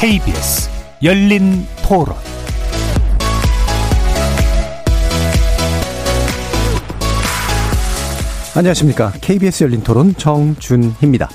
KBS 열린 토론 안녕하십니까. KBS 열린 토론 정준희입니다.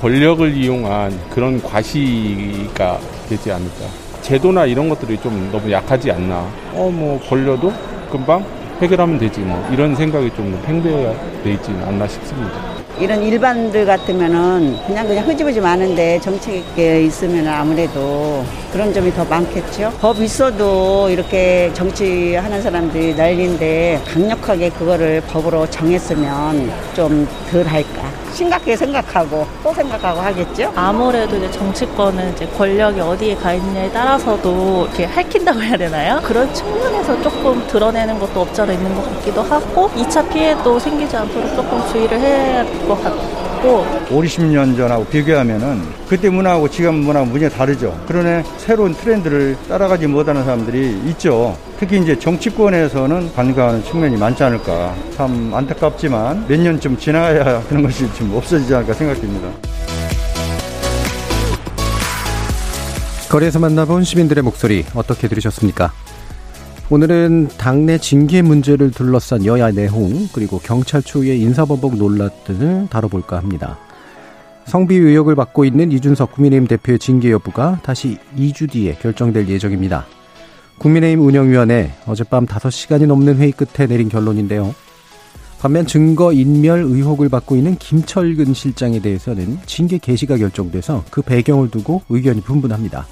권력을 이용한 그런 과시가 되지 않을까. 제도나 이런 것들이 좀 너무 약하지 않나. 어, 뭐, 걸려도 금방 해결하면 되지 뭐. 이런 생각이 좀 팽배돼 있지는 않나 싶습니다. 이런 일반들 같으면은 그냥 그냥 흐지부지 많은데 정책에 있으면 아무래도 그런 점이 더 많겠죠. 법 있어도 이렇게 정치하는 사람들이 난리인데 강력하게 그거를 법으로 정했으면 좀 덜 할까. 심각하게 생각하고 또 생각하고 하겠죠. 아무래도 이제 정치권은 이제 권력이 어디에 가 있냐에 따라서도 이렇게 핥힌다고 해야 되나요? 그런 측면에서 조금 드러내는 것도 없잖아 있는 것 같기도 하고 2차 피해도 생기지 않도록 조금 주의를 해야 될것같 고 5, 60년 전하고 비교하면은 그때 문화하고 지금 문화 문제가 다르죠. 그러네 새로운 트렌드를 따라가지 못하는 사람들이 있죠. 특히 이제 정치권에서는 관가하는 측면이 많지 않을까. 참 안타깝지만 몇 년쯤 지나야 그런 것이 좀 없어지지 않을까 생각됩니다. 거리에서 만나본 시민들의 목소리 어떻게 들으셨습니까? 오늘은 당내 징계 문제를 둘러싼 여야 내홍 그리고 경찰 초유의 인사보복 논란 등을 다뤄볼까 합니다. 성비 의혹을 받고 있는 이준석 국민의힘 대표의 징계 여부가 다시 2주 뒤에 결정될 예정입니다. 국민의힘 운영위원회 어젯밤 5시간이 넘는 회의 끝에 내린 결론인데요. 반면 증거 인멸 의혹을 받고 있는 김철근 실장에 대해서는 징계 개시가 결정돼서 그 배경을 두고 의견이 분분합니다.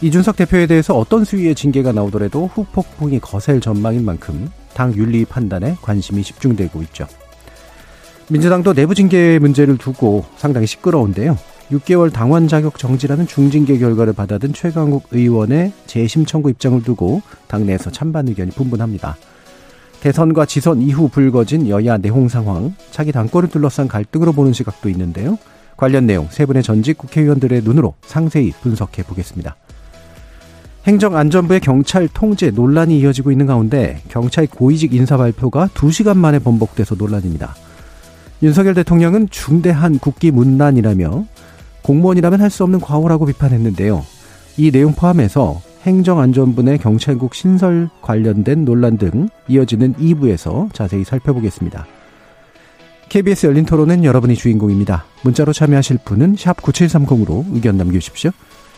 이준석 대표에 대해서 어떤 수위의 징계가 나오더라도 후폭풍이 거셀 전망인 만큼 당 윤리 판단에 관심이 집중되고 있죠. 민주당도 내부 징계 문제를 두고 상당히 시끄러운데요. 6개월 당원 자격 정지라는 중징계 결과를 받아든 최강욱 의원의 재심 청구 입장을 두고 당내에서 찬반 의견이 분분합니다. 대선과 지선 이후 불거진 여야 내홍 상황, 차기 당권을 둘러싼 갈등으로 보는 시각도 있는데요. 관련 내용 세 분의 전직 국회의원들의 눈으로 상세히 분석해 보겠습니다. 행정안전부의 경찰 통제 논란이 이어지고 있는 가운데 경찰 고위직 인사 발표가 2시간 만에 번복돼서 논란입니다. 윤석열 대통령은 중대한 국기 문란이라며 공무원이라면 할 수 없는 과오라고 비판했는데요. 이 내용 포함해서 행정안전부 내 경찰국 신설 관련된 논란 등 이어지는 2부에서 자세히 살펴보겠습니다. KBS 열린 토론은 여러분이 주인공입니다. 문자로 참여하실 분은 9730으로 의견 남겨주십시오.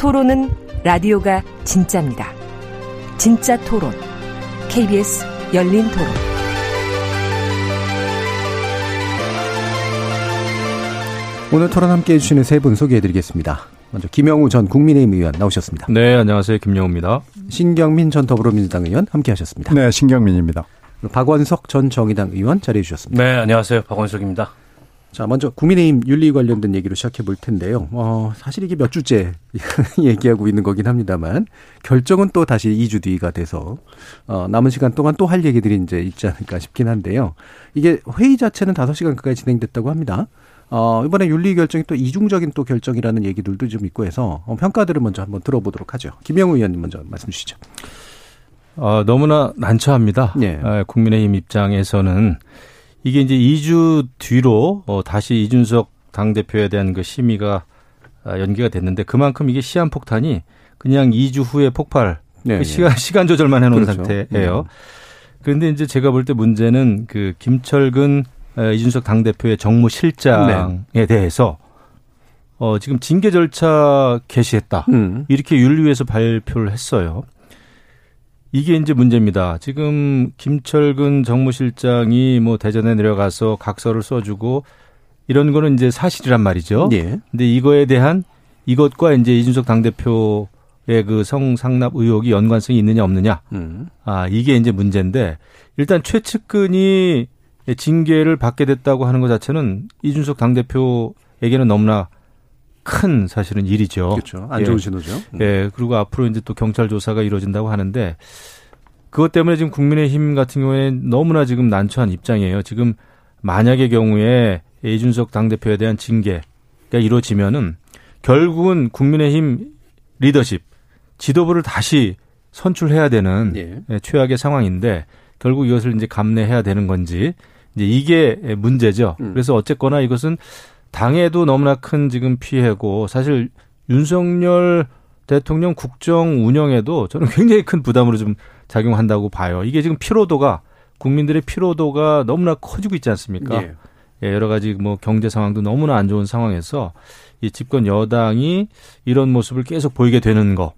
토론은 라디오가 진짜입니다. 진짜 토론, KBS 열린 토론. 오늘 토론 함께 해주시는 세 분 소개해드리겠습니다. 먼저 김영우 전 국민의힘 의원 나오셨습니다. 네, 안녕하세요. 김영우입니다. 신경민 전 더불어민주당 의원 함께 하셨습니다. 네, 신경민입니다. 박원석 전 정의당 의원 자리해 주셨습니다. 네, 안녕하세요. 박원석입니다. 자, 먼저 국민의힘 윤리 관련된 얘기로 시작해 볼 텐데요. 어, 사실 이게 몇 주째 얘기하고 있는 거긴 합니다만 결정은 또 다시 2주 뒤가 돼서 어, 남은 시간 동안 또 할 얘기들이 이제 있지 않을까 싶긴 한데요. 이게 회의 자체는 5시간 가까이 진행됐다고 합니다. 어, 이번에 윤리 결정이 또 이중적인 또 결정이라는 얘기들도 좀 있고 해서 어, 평가들을 먼저 한번 들어보도록 하죠. 김영우 의원님 먼저 말씀 주시죠. 어, 너무나 난처합니다. 예. 어, 국민의힘 입장에서는 이게 이제 2주 뒤로 어, 다시 이준석 당대표에 대한 그 심의가 아, 연기가 됐는데 그만큼 이게 시한폭탄이 그냥 2주 후에 폭발 네, 그 시간 시간 조절만 해놓은 그렇죠. 상태예요. 그런데 이제 제가 볼 때 문제는 그 김철근 어, 이준석 당대표의 정무실장에 네. 대해서 어, 지금 징계 절차 개시했다. 음. 이렇게 윤리위에서 발표를 했어요. 이게 이제 문제입니다. 지금 김철근 정무실장이 뭐 대전에 내려가서 각서를 써주고 이런 거는 이제 사실이란 말이죠. 예. 근데 이거에 대한 이것과 이제 이준석 당대표의 그 성상납 의혹이 연관성이 있느냐 없느냐. 음. 아, 이게 이제 문제인데 일단 최측근이 징계를 받게 됐다고 하는 것 자체는 이준석 당대표에게는 너무나 큰 사실은 일이죠. 그렇죠. 안 좋은 예. 신호죠. 음. 예. 그리고 앞으로 이제 또 경찰 조사가 이루어진다고 하는데 그것 때문에 지금 국민의힘 같은 경우에 너무나 지금 난처한 입장이에요. 지금 만약의 경우에 이준석 당대표에 대한 징계가 이루어지면은 결국은 국민의힘 리더십, 지도부를 다시 선출해야 되는 예. 예. 최악의 상황인데 결국 이것을 이제 감내해야 되는 건지 이제 이게 문제죠. 음. 그래서 어쨌거나 이것은 당에도 너무나 큰 지금 피해고 사실 윤석열 대통령 국정 운영에도 저는 굉장히 큰 부담으로 좀 작용한다고 봐요. 이게 지금 피로도가 국민들의 피로도가 너무나 커지고 있지 않습니까? 예. 예, 여러 가지 뭐 경제 상황도 너무나 안 좋은 상황에서 이 집권 여당이 이런 모습을 계속 보이게 되는 거.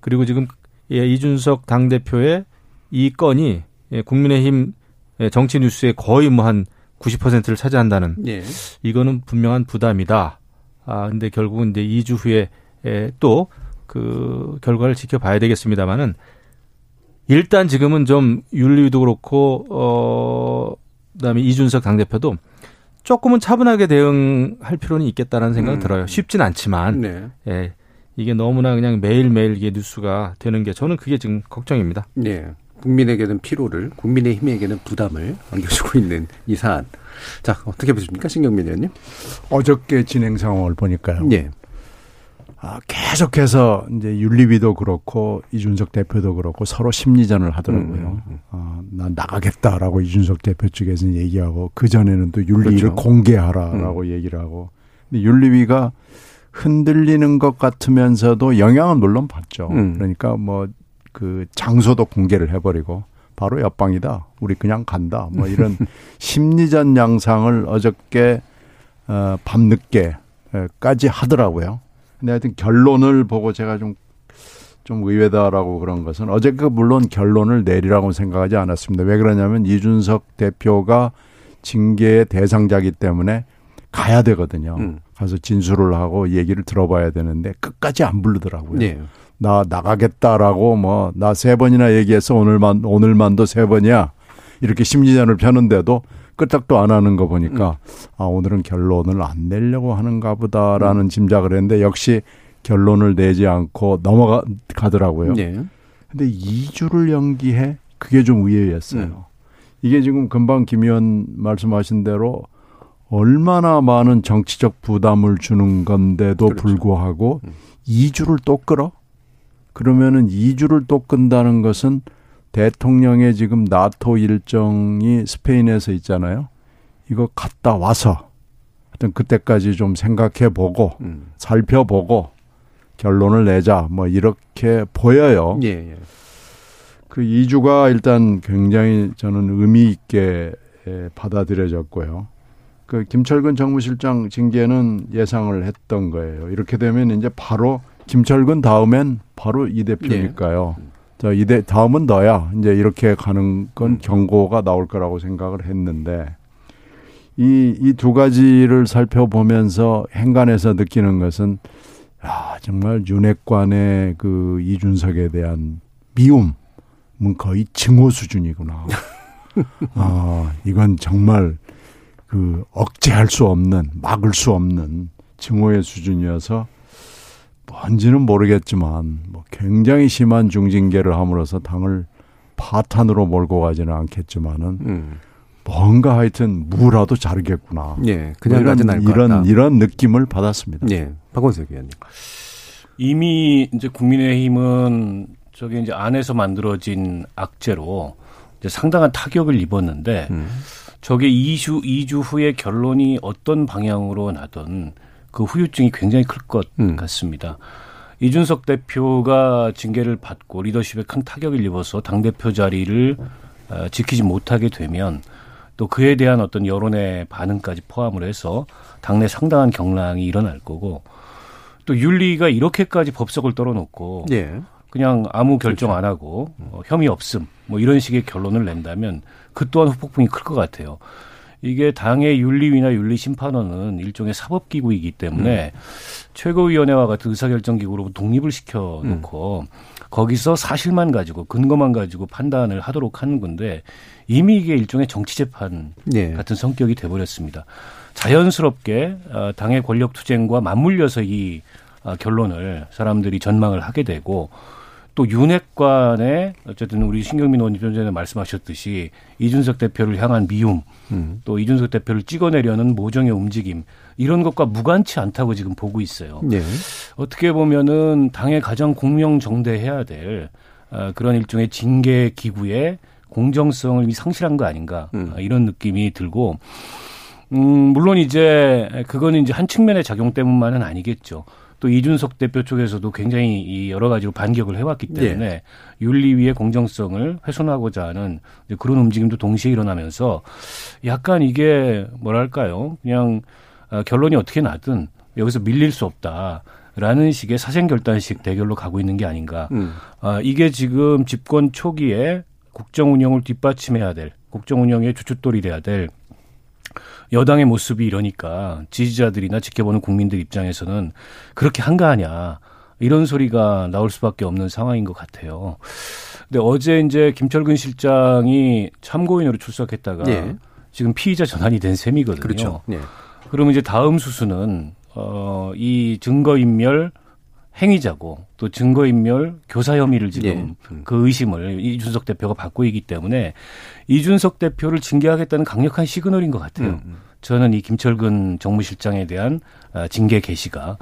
그리고 지금 예, 이준석 당대표의 이 건이 예, 국민의힘 예, 정치 뉴스에 거의 뭐 한 90%를 차지한다는 예. 이거는 분명한 부담이다. 아, 근데 결국은 이제 2주 후에 예, 또그 결과를 지켜봐야 되겠습니다만은 일단 지금은 좀 윤리위도 그렇고 어 그다음에 이준석 당대표도 조금은 차분하게 대응할 필요는 있겠다라는 생각이 음. 들어요. 쉽진 않지만 네. 예. 이게 너무나 그냥 매일매일 이게 뉴스가 되는 게 저는 그게 지금 걱정입니다. 네. 국민에게는 피로를, 국민의 힘에게는 부담을 안겨주고 있는 이 사안. 자, 어떻게 보십니까, 신경민 의원님? 어저께 진행 상황을 보니까요. 예. 아, 계속해서 이제 윤리위도 그렇고 이준석 대표도 그렇고 서로 심리전을 하더라고요. 음, 음. 아, 난 나가겠다라고 이준석 대표 측에서는 얘기하고 그 전에는 또 윤리위를 그렇죠. 공개하라라고 음. 얘기를 하고. 근데 윤리위가 흔들리는 것 같으면서도 영향은 물론 받죠. 음. 그러니까 뭐 그 장소도 공개를 해버리고 바로 옆방이다. 우리 그냥 간다. 뭐 이런 심리전 양상을 어저께 어, 밤늦게까지 하더라고요. 근데 하여튼 결론을 보고 제가 좀, 좀 의외다라고 그런 것은 어제 그 물론 결론을 내리라고 생각하지 않았습니다. 왜 그러냐면 이준석 대표가 징계의 대상자기 때문에 가야 되거든요. 음. 가서 진술을 하고 얘기를 들어봐야 되는데 끝까지 안 부르더라고요. 네. 나 나가겠다라고 뭐 나 세 번이나 얘기해서 오늘만 오늘만도 세 번이야 이렇게 심리전을 펴는데도 끄떡도 안 하는 거 보니까 음. 아 오늘은 결론을 안 내려고 하는가 보다라는 음. 짐작을 했는데 역시 결론을 내지 않고 넘어가 가더라고요. 네. 근데 2주를 연기해 그게 좀 의외였어요. 음. 이게 지금 금방 김 의원 말씀하신 대로 얼마나 많은 정치적 부담을 주는 건데도 그렇죠. 불구하고 음. 2주를 또 끌어? 그러면은 2주를 또 끈다는 것은 대통령의 지금 나토 일정이 스페인에서 있잖아요. 이거 갔다 와서 하여튼 그때까지 좀 생각해 보고 음. 살펴보고 결론을 내자 뭐 이렇게 보여요. 예, 예. 그 2주가 일단 굉장히 저는 의미 있게 받아들여졌고요. 그 김철근 정무실장 징계는 예상을 했던 거예요. 이렇게 되면 이제 바로 김철근 다음엔 바로 이 대표니까요. 네. 자, 이대 다음은 너야. 이제 이렇게 가는 건 경고가 나올 거라고 생각을 했는데 이 이 두 가지를 살펴보면서 행간에서 느끼는 것은 야, 정말 윤핵관의 그 이준석에 대한 미움은 거의 증오 수준이구나. 아, 이건 정말 그 억제할 수 없는, 막을 수 없는 증오의 수준이어서 뭔지는 모르겠지만 뭐 굉장히 심한 중징계를 함으로써 당을 파탄으로 몰고 가지는 않겠지만은 음. 뭔가 하여튼 무라도 자르겠구나. 예, 그냥 뭐 이런 이런 이런 느낌을 받았습니다. 예, 박원석 의원님. 이미 이제 국민의힘은 저게 이제 안에서 만들어진 악재로 이제 상당한 타격을 입었는데 음. 저게 2주 2주 후에 결론이 어떤 방향으로 나든 그 후유증이 굉장히 클것 음. 같습니다. 이준석 대표가 징계를 받고 리더십에 큰 타격을 입어서 당 대표 자리를 어, 지키지 못하게 되면 또 그에 대한 어떤 여론의 반응까지 포함을 해서 당내 상당한 경랑이 일어날 거고 또 윤리가 이렇게까지 법석을 떨어놓고 예. 그냥 아무 결정 그렇죠. 안 하고 어, 혐의 없음 뭐 이런 식의 결론을 낸다면 그 또한 후폭풍이 클 것 같아요. 이게 당의 윤리위나 윤리심판원은 일종의 사법기구이기 때문에 음. 최고위원회와 같은 의사결정기구로 독립을 시켜놓고 음. 거기서 사실만 가지고 근거만 가지고 판단을 하도록 하는 건데 이미 이게 일종의 정치재판 예. 같은 성격이 돼버렸습니다. 자연스럽게 어, 당의 권력 투쟁과 맞물려서 이 어, 결론을 사람들이 전망을 하게 되고 또 윤핵관의 어쨌든 우리 신경민 전에 말씀하셨듯이 이준석 대표를 향한 미움, 음. 또 이준석 대표를 찍어내려는 모종의 움직임 이런 것과 무관치 않다고 지금 보고 있어요. 네. 어떻게 보면은 당의 가장 공명정대해야 될 어, 그런 일종의 징계 기구의 공정성을 상실한 거 아닌가 음. 이런 느낌이 들고 음, 물론 이제 그거는 이제 한 측면의 작용 때문만은 아니겠죠. 또 이준석 대표 쪽에서도 굉장히 이 여러 가지로 반격을 해왔기 때문에 네. 윤리위의 공정성을 훼손하고자 하는 그런 움직임도 동시에 일어나면서 약간 이게 뭐랄까요 그냥 어, 결론이 어떻게 나든 여기서 밀릴 수 없다. 라는 식의 사생결단식 대결로 가고 있는 게 아닌가. 음. 아, 이게 지금 집권 초기에 국정 운영을 뒷받침해야 될, 국정 운영의 주춧돌이 돼야 될 여당의 모습이 이러니까 지지자들이나 지켜보는 국민들 입장에서는 그렇게 한가하냐 이런 소리가 나올 수밖에 없는 상황인 것 같아요. 근데 어제 이제 김철근 실장이 참고인으로 출석했다가 네. 지금 피의자 전환이 된 셈이거든요. 그렇죠. 네. 그러면 이제 다음 수순은 어, 이 증거 인멸 행위자고 또 증거인멸 교사 혐의를 지금 네. 음. 그 의심을 이준석 대표가 받고 있기 때문에 이준석 대표를 징계하겠다는 강력한 시그널인 것 같아요. 음. 음. 저는 이 김철근 정무실장에 대한 아, 징계 개시가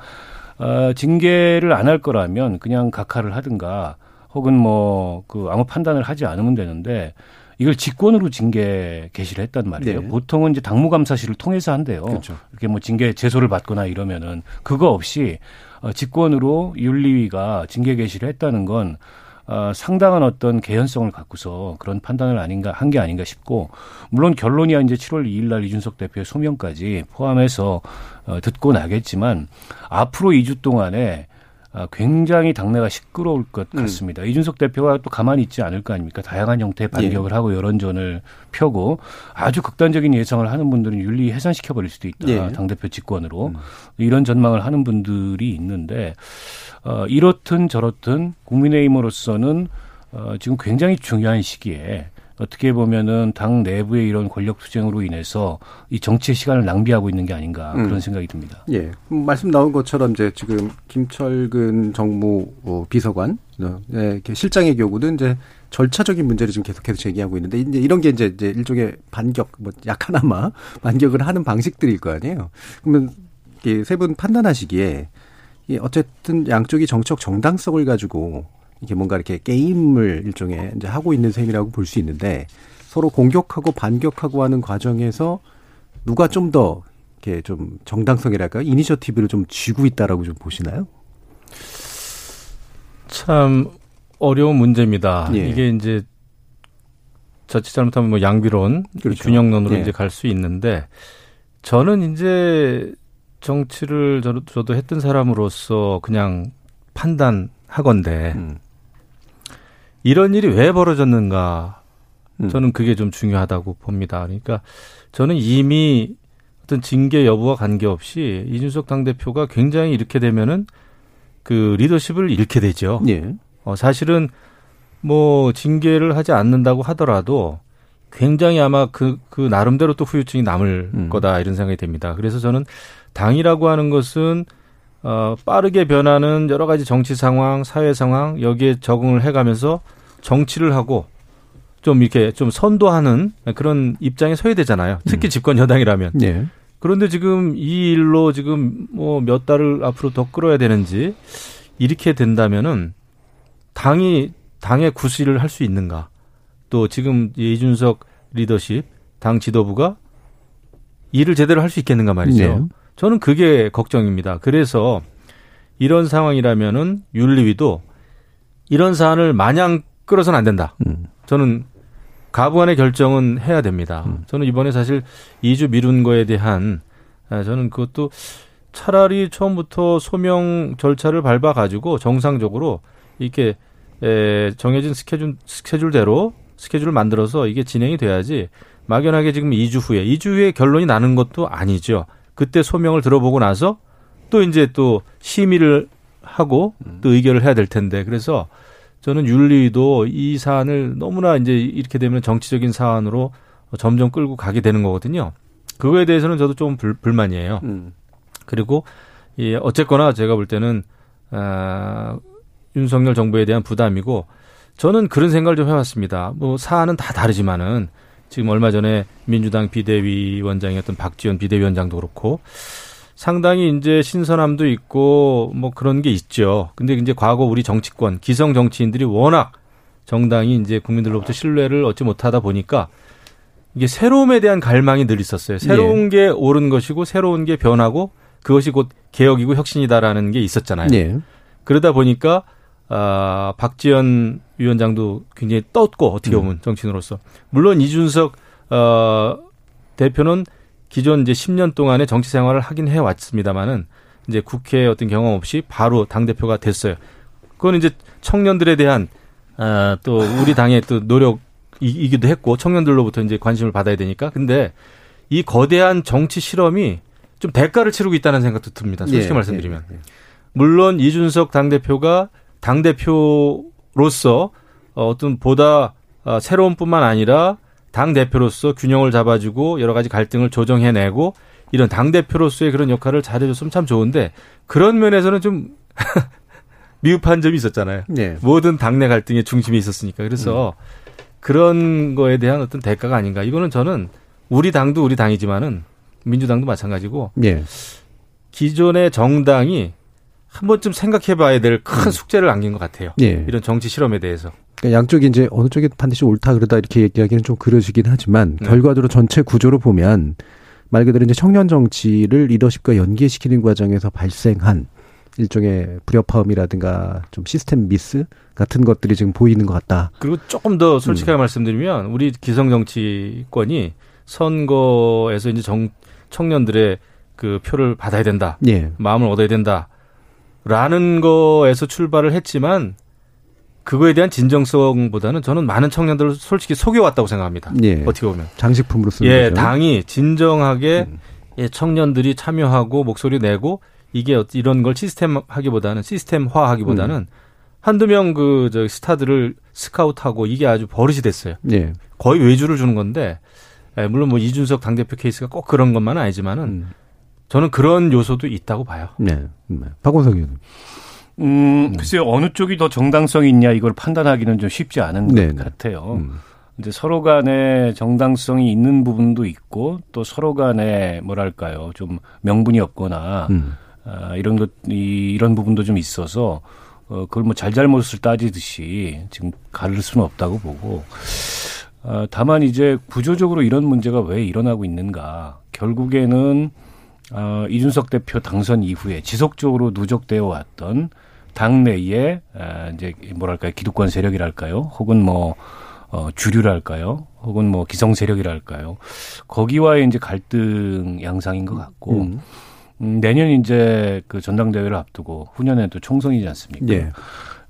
어, 징계를 안 할 거라면 그냥 각하를 하든가 혹은 뭐 그 아무 판단을 하지 않으면 되는데 이걸 직권으로 징계 개시를 했단 말이에요. 네. 보통은 이제 당무감사실을 통해서 한대요. 그렇죠. 이렇게 뭐 징계 제소를 받거나 이러면은 그거 없이 어, 직권으로 윤리위가 징계 개시를 했다는 건 어, 상당한 어떤 개연성을 갖고서 그런 판단을 아닌가 한 게 아닌가 싶고 물론 결론이야 이제 7월 2일 날 이준석 대표의 소명까지 포함해서 어, 듣고 나겠지만 앞으로 2주 동안에 아, 굉장히 당내가 시끄러울 것 음. 같습니다. 음. 이준석 대표가 또 가만히 있지 않을 거 아닙니까? 다양한 형태의 반격을 예. 하고 여론전을 펴고 아주 극단적인 예상을 하는 분들은 윤리 해산시켜 버릴 수도 있다. 예. 당 대표 직권으로 음. 이런 전망을 하는 분들이 있는데 어, 이렇든 저렇든 국민의힘으로서는 어, 지금 굉장히 중요한 시기에 어떻게 보면은 당 내부의 이런 권력 투쟁으로 인해서 이 정치의 시간을 낭비하고 있는 게 아닌가 그런 음. 생각이 듭니다. 예. 말씀 나온 것처럼 이제 지금 김철근 정무 어, 비서관 네, 실장의 경우는 이제 절차적인 문제를 지금 계속해서 제기하고 있는데 이제 이런 게 이제, 이제 일종의 반격 뭐 약하나마 반격을 하는 방식들일 거 아니에요. 그러면 세 분 판단하시기에 어쨌든 양쪽이 정책 정당성을 가지고 이게 뭔가 이렇게 게임을 일종의 이제 하고 있는 셈이라고 볼 수 있는데 서로 공격하고 반격하고 하는 과정에서 누가 좀 더 이렇게 좀 정당성이랄까 이니셔티브를 좀 쥐고 있다라고 좀 보시나요? 참 어려운 문제입니다. 예. 이게 이제 자칫 잘못하면 뭐 양비론, 그렇죠. 균형론으로 예. 이제 갈 수 있는데 저는 이제 정치를 저도, 저도 했던 사람으로서 그냥 판단하건데 음. 이런 일이 왜 벌어졌는가 음. 저는 그게 좀 중요하다고 봅니다. 그러니까 저는 이미 어떤 징계 여부와 관계없이 이준석 당대표가 굉장히 이렇게 되면은 그 리더십을 잃게 되죠. 예. 어, 사실은 뭐 징계를 하지 않는다고 하더라도 굉장히 아마 그, 그 나름대로 또 후유증이 남을 음. 거다 이런 생각이 됩니다. 그래서 저는 당이라고 하는 것은 어, 빠르게 변하는 여러 가지 정치 상황, 사회 상황 여기에 적응을 해가면서 정치를 하고 좀 이렇게 좀 선도하는 그런 입장에 서야 되잖아요. 특히 음. 집권 여당이라면. 네. 그런데 지금 이 일로 지금 뭐 몇 달을 앞으로 더 끌어야 되는지 이렇게 된다면은 당이 당의 구실을 할 수 있는가? 또 지금 이준석 리더십 당 지도부가 일을 제대로 할 수 있겠는가 말이죠. 네. 저는 그게 걱정입니다. 그래서 이런 상황이라면은 윤리위도 이런 사안을 마냥 끌어서는 안 된다. 음. 저는 가부간의 결정은 해야 됩니다. 음. 저는 이번에 사실 2주 미룬 거에 대한 아, 저는 그것도 차라리 처음부터 소명 절차를 밟아 가지고 정상적으로 이렇게 에 정해진 스케줄 스케줄대로 스케줄을 만들어서 이게 진행이 돼야지 막연하게 지금 2주 후에 2주 후에 결론이 나는 것도 아니죠. 그때 소명을 들어보고 나서 또 이제 또 심의를 하고 또 의결을 해야 될 텐데 그래서 저는 윤리도 이 사안을 너무나 이제 이렇게 되면 정치적인 사안으로 점점 끌고 가게 되는 거거든요. 그거에 대해서는 저도 좀 불, 불만이에요. 음. 그리고 이 어쨌거나 제가 볼 때는 아, 윤석열 정부에 대한 부담이고 저는 그런 생각을 좀 해봤습니다. 뭐 사안은 다 다르지만은 지금 얼마 전에 민주당 비대위원장이었던 박지원 비대위원장도 그렇고 상당히 이제 신선함도 있고 뭐 그런 게 있죠. 근데 이제 과거 우리 정치권 기성 정치인들이 워낙 정당이 이제 국민들로부터 신뢰를 얻지 못하다 보니까 이게 새로움에 대한 갈망이 늘 있었어요. 새로운 예. 게 옳은 것이고 새로운 게 변하고 그것이 곧 개혁이고 혁신이다라는 게 있었잖아요. 예. 그러다 보니까 아, 박지원 위원장도 굉장히 떴고 어떻게 음. 보면 음. 정치인으로서 물론 이준석 어, 대표는 기존 이제 10년 동안의 정치 생활을 하긴 해 왔습니다만은 이제 국회 어떤 경험 없이 바로 당 대표가 됐어요. 그건 이제 청년들에 대한 아, 또 우리 당의 또 노력이기도 했고 청년들로부터 이제 관심을 받아야 되니까. 근데 이 거대한 정치 실험이 좀 대가를 치르고 있다는 생각도 듭니다. 솔직히 예, 말씀드리면. 예, 예. 물론 이준석 당 대표가 당 대표로서 어떤 보다 어, 새로운 뿐만 아니라 당 대표로서 균형을 잡아주고 여러 가지 갈등을 조정해내고 이런 당 대표로서의 그런 역할을 잘해줬으면 참 좋은데 그런 면에서는 좀 미흡한 점이 있었잖아요. 네. 모든 당내 갈등의 중심에 있었으니까. 그래서 음. 그런 거에 대한 어떤 대가가 아닌가. 이거는 저는 우리 당도 우리 당이지만은 민주당도 마찬가지고 네. 기존의 정당이 한 번쯤 생각해 봐야 될큰 음. 숙제를 안긴 것 같아요. 네. 이런 정치 실험에 대해서. 그러니까 양쪽이 이제 어느 쪽이 반드시 옳다 그러다 이렇게 얘기하기는 좀 그러시긴 하지만 네. 결과적으로 전체 구조로 보면 말 그대로 이제 청년 정치를 리더십과 연계시키는 과정에서 발생한 일종의 불협화음이라든가 좀 시스템 미스 같은 것들이 지금 보이는 것 같다. 그리고 조금 더 솔직하게 음. 말씀드리면 우리 기성 정치권이 선거에서 이제 정, 청년들의 그 표를 받아야 된다. 예. 마음을 얻어야 된다. 라는 거에서 출발을 했지만 그거에 대한 진정성보다는 저는 많은 청년들을 솔직히 속여왔다고 생각합니다. 예. 어떻게 보면 장식품으로 쓰는 예, 거죠. 당이 진정하게 음. 예, 청년들이 참여하고 목소리 내고 이게 이런 걸 시스템하기보다는 시스템화하기보다는 음. 한두 명 그 저 스타들을 스카우트하고 이게 아주 버릇이 됐어요. 예. 거의 외주를 주는 건데 예, 물론 뭐 이준석 당대표 케이스가 꼭 그런 것만은 아니지만은 음. 저는 그런 요소도 있다고 봐요. 네. 네. 박원석 의원님. 음, 글쎄요, 어느 쪽이 더 정당성이 있냐 이걸 판단하기는 좀 쉽지 않은 네네. 것 네. 같아요. 음. 이제 서로 간에 정당성이 있는 부분도 있고 또 서로 간에 뭐랄까요, 좀 명분이 없거나 음. 아, 이런 것, 이, 이런 부분도 좀 있어서 어, 그걸 뭐 잘잘못을 따지듯이 지금 가를 수는 없다고 보고 어, 다만 이제 구조적으로 이런 문제가 왜 일어나고 있는가 결국에는 어, 이준석 대표 당선 이후에 지속적으로 누적되어 왔던 당내에 아, 이제 뭐랄까요 기득권 세력이랄까요 혹은 뭐 어, 주류랄까요 혹은 뭐 기성 세력이랄까요 거기와의 이제 갈등 양상인 것 같고 음. 음, 내년 이제 그 전당대회를 앞두고 후년에 또 총선이지 않습니까? 예.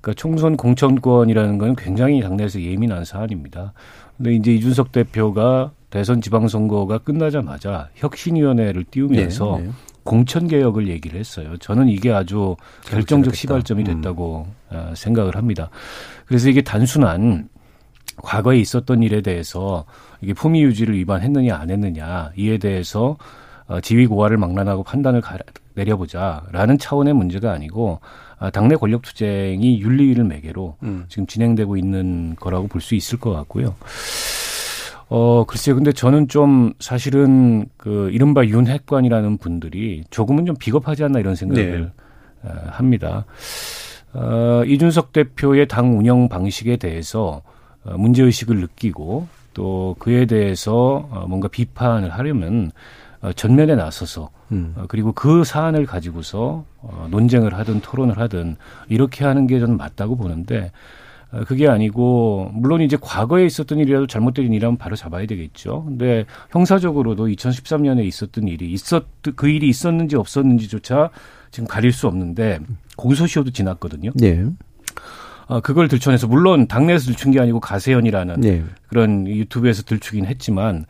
그러니까 총선 공천권이라는 건 굉장히 당내에서 예민한 사안입니다. 근데 이제 이준석 대표가 대선 지방선거가 끝나자마자 혁신위원회를 띄우면서 네, 네. 공천 개혁을 얘기를 했어요. 저는 이게 아주 결정적 시발점이 음. 됐다고 음. 생각을 합니다. 그래서 이게 단순한 과거에 있었던 일에 대해서 이게 품위 유지를 위반했느냐 안 했느냐 이에 대해서 어, 지위 고하를 망라하고 판단을 내려보자라는 차원의 문제가 아니고 아, 당내 권력 투쟁이 윤리위를 매개로 음. 지금 진행되고 있는 거라고 볼 수 있을 것 같고요. 어, 글쎄요. 근데 저는 좀 사실은 그 이른바 윤핵관이라는 분들이 조금은 좀 비겁하지 않나 이런 생각을 네. 어, 합니다. 어, 이준석 대표의 당 운영 방식에 대해서 어, 문제의식을 느끼고 또 그에 대해서 어, 뭔가 비판을 하려면 어, 전면에 나서서 음. 어, 그리고 그 사안을 가지고서 어, 논쟁을 하든 토론을 하든 이렇게 하는 게 저는 맞다고 보는데 어, 그게 아니고 물론 이제 과거에 있었던 일이라도 잘못된 일이라면 바로 잡아야 되겠죠. 근데 형사적으로도 2013년에 있었던 일이 있었 그 일이 있었는지 없었는지조차 지금 가릴 수 없는데 공소시효도 지났거든요. 네. 어, 그걸 들춰내서 물론 당내에서 들춘 게 아니고 가세연이라는 네. 그런 유튜브에서 들추긴 했지만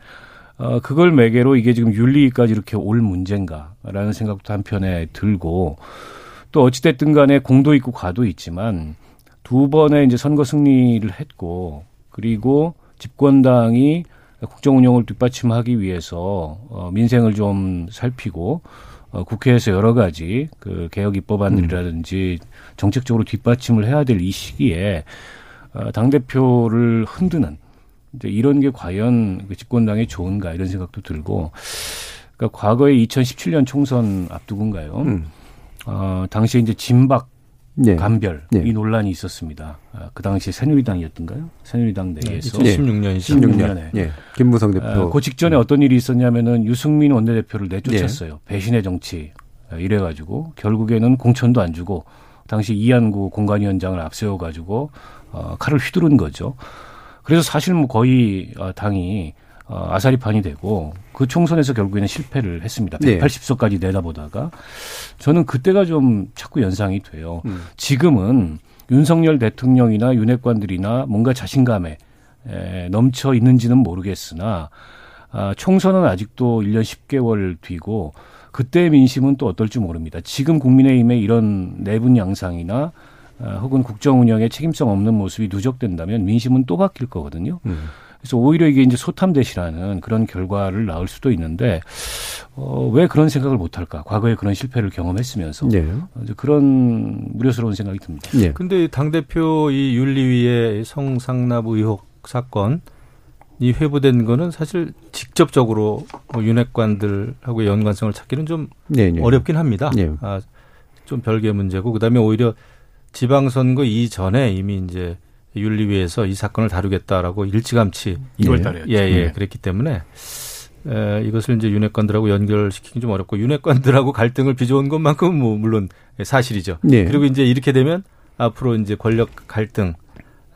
어, 그걸 매개로 이게 지금 윤리까지 이렇게 올 문제인가라는 생각도 한편에 들고 또 어찌됐든 간에 공도 있고 과도 있지만 두 번의 이제 선거 승리를 했고 그리고 집권당이 국정 운영을 뒷받침하기 위해서 어, 민생을 좀 살피고 어, 국회에서 여러 가지 그 개혁 입법안들이라든지 정책적으로 뒷받침을 해야 될 이 시기에 어, 당 대표를 흔드는 이제 이런 게 과연 그 집권당에 좋은가 이런 생각도 들고 그러니까 과거에 2017년 총선 앞두고인가요? 음. 어, 당시에 이제 진박 예. 간별 예. 이 논란이 있었습니다. 아, 그 당시 새누리당이었던가요? 새누리당 내에서 네, 2016년 16년에 예. 김무성 대표. 아, 그 직전에 어떤 일이 있었냐면은 유승민 원내대표를 내쫓았어요. 예. 배신의 정치 아, 이래가지고 결국에는 공천도 안 주고 당시 이한구 공관위원장을 앞세워가지고 어, 칼을 휘두른 거죠. 그래서 사실 뭐 거의 어, 당이 어, 아사리판이 되고 그 총선에서 결국에는 실패를 했습니다. 180석까지 내다보다가 저는 그때가 좀 자꾸 연상이 돼요. 음. 지금은 윤석열 대통령이나 윤핵관들이나 뭔가 자신감에 에, 넘쳐 있는지는 모르겠으나 아, 총선은 아직도 1년 10개월 뒤고 그때의 민심은 또 어떨지 모릅니다. 지금 국민의힘의 이런 내분 양상이나 아, 혹은 국정 운영에 책임성 없는 모습이 누적된다면 민심은 또 바뀔 거거든요. 음. 그래서 오히려 이게 이제 소탐대시라는 그런 결과를 낳을 수도 있는데 어, 왜 그런 생각을 못할까? 과거에 그런 실패를 경험했으면서 네. 이제 그런 우려스러운 생각이 듭니다. 네. 근데 당 대표 이 윤리위의 성상납 의혹 사건 이 회부된 거는 사실 직접적으로 뭐 윤핵관들하고 연관성을 찾기는 좀 네, 네. 어렵긴 합니다. 네. 아, 좀 별개 문제고 그다음에 오히려 지방선거 이전에 이미 이제 윤리위에서 이 사건을 다루겠다라고 일찌감치 2월 달에 예, 예, 네. 그랬기 때문에 에, 이것을 이제 윤핵관들하고 연결시키기 좀 어렵고 윤핵관들하고 갈등을 빚어온 것만큼은 뭐 물론 사실이죠. 네. 그리고 이제 이렇게 되면 앞으로 이제 권력 갈등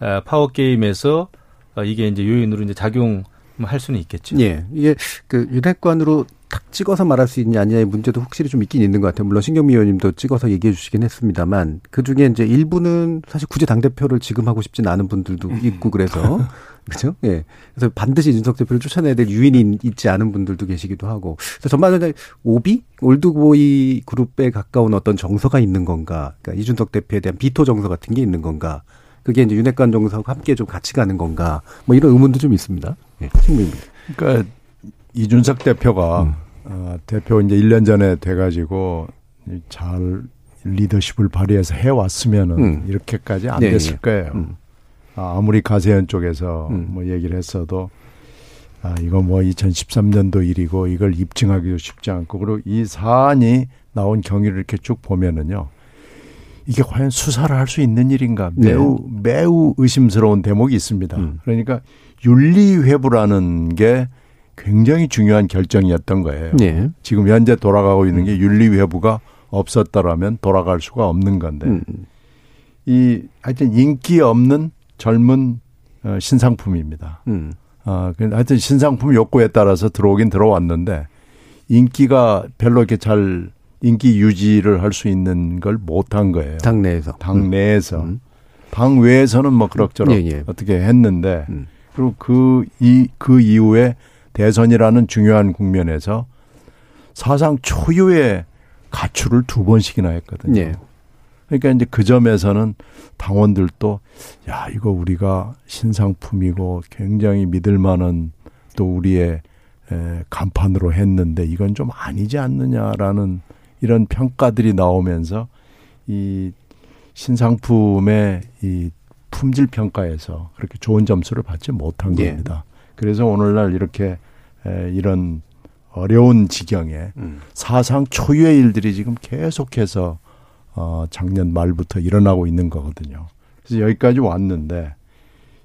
아, 파워 게임에서 아, 이게 이제 요인으로 이제 작용할 수는 있겠죠. 예. 이게 그 윤핵관으로 탁 찍어서 말할 수 있냐 아니냐의 문제도 확실히 좀 있긴 있는 것 같아요. 물론 신경미 의원님도 찍어서 얘기해 주시긴 했습니다만 그 중에 이제 일부는 사실 굳이 당 대표를 지금 하고 싶진 않은 분들도 음. 있고 그래서 그렇죠? 예. 그래서 반드시 윤석 대표를 쫓아내야 될 유인이 있지 않은 분들도 계시기도 하고. 그래서 전반적으로 오비 올드보이 그룹에 가까운 어떤 정서가 있는 건가? 그러니까 이준석 대표에 대한 비토 정서 같은 게 있는 건가? 그게 이제 윤핵관 정서하고 함께 좀 같이 가는 건가? 뭐 이런 의문도 좀 있습니다. 예. 친구입니다. 그러니까 이준석 대표가 음. 어, 대표 이제 1년 전에 돼가지고 잘 리더십을 발휘해서 해왔으면은 음. 이렇게까지 안 네, 됐을 네. 거예요. 음. 아, 아무리 가세현 쪽에서 음. 뭐 얘기를 했어도 아, 이거 뭐 2013년도 일이고 이걸 입증하기도 쉽지 않고 그리고 이 사안이 나온 경위를 이렇게 쭉 보면은요. 이게 과연 수사를 할 수 있는 일인가 네. 매우 네. 매우 의심스러운 대목이 있습니다. 음. 그러니까 윤리 회부라는 게 굉장히 중요한 결정이었던 거예요. 네. 지금 현재 돌아가고 있는 게 윤리회부가 없었더라면 돌아갈 수가 없는 건데 음. 이 하여튼 인기 없는 젊은 어, 신상품입니다. 음. 어, 하여튼 신상품 욕구에 따라서 들어오긴 들어왔는데 인기가 별로 이렇게 잘 인기 유지를 할 수 있는 걸 못한 거예요. 당내에서. 당내에서. 음. 당 외에서는 뭐 그럭저럭 예, 예. 어떻게 했는데 음. 그리고 그, 이, 그 이후에 대선이라는 중요한 국면에서 사상 초유의 가출을 두 번씩이나 했거든요. 예. 그러니까 이제 그 점에서는 당원들도 야 이거 우리가 신상품이고 굉장히 믿을 만한 또 우리의 에, 간판으로 했는데 이건 좀 아니지 않느냐라는 이런 평가들이 나오면서 이 신상품의 이 품질 평가에서 그렇게 좋은 점수를 받지 못한 예. 겁니다. 그래서 오늘날 이렇게 에, 이런 어려운 지경에 음. 사상 초유의 일들이 지금 계속해서 어, 작년 말부터 일어나고 있는 거거든요. 그래서 여기까지 왔는데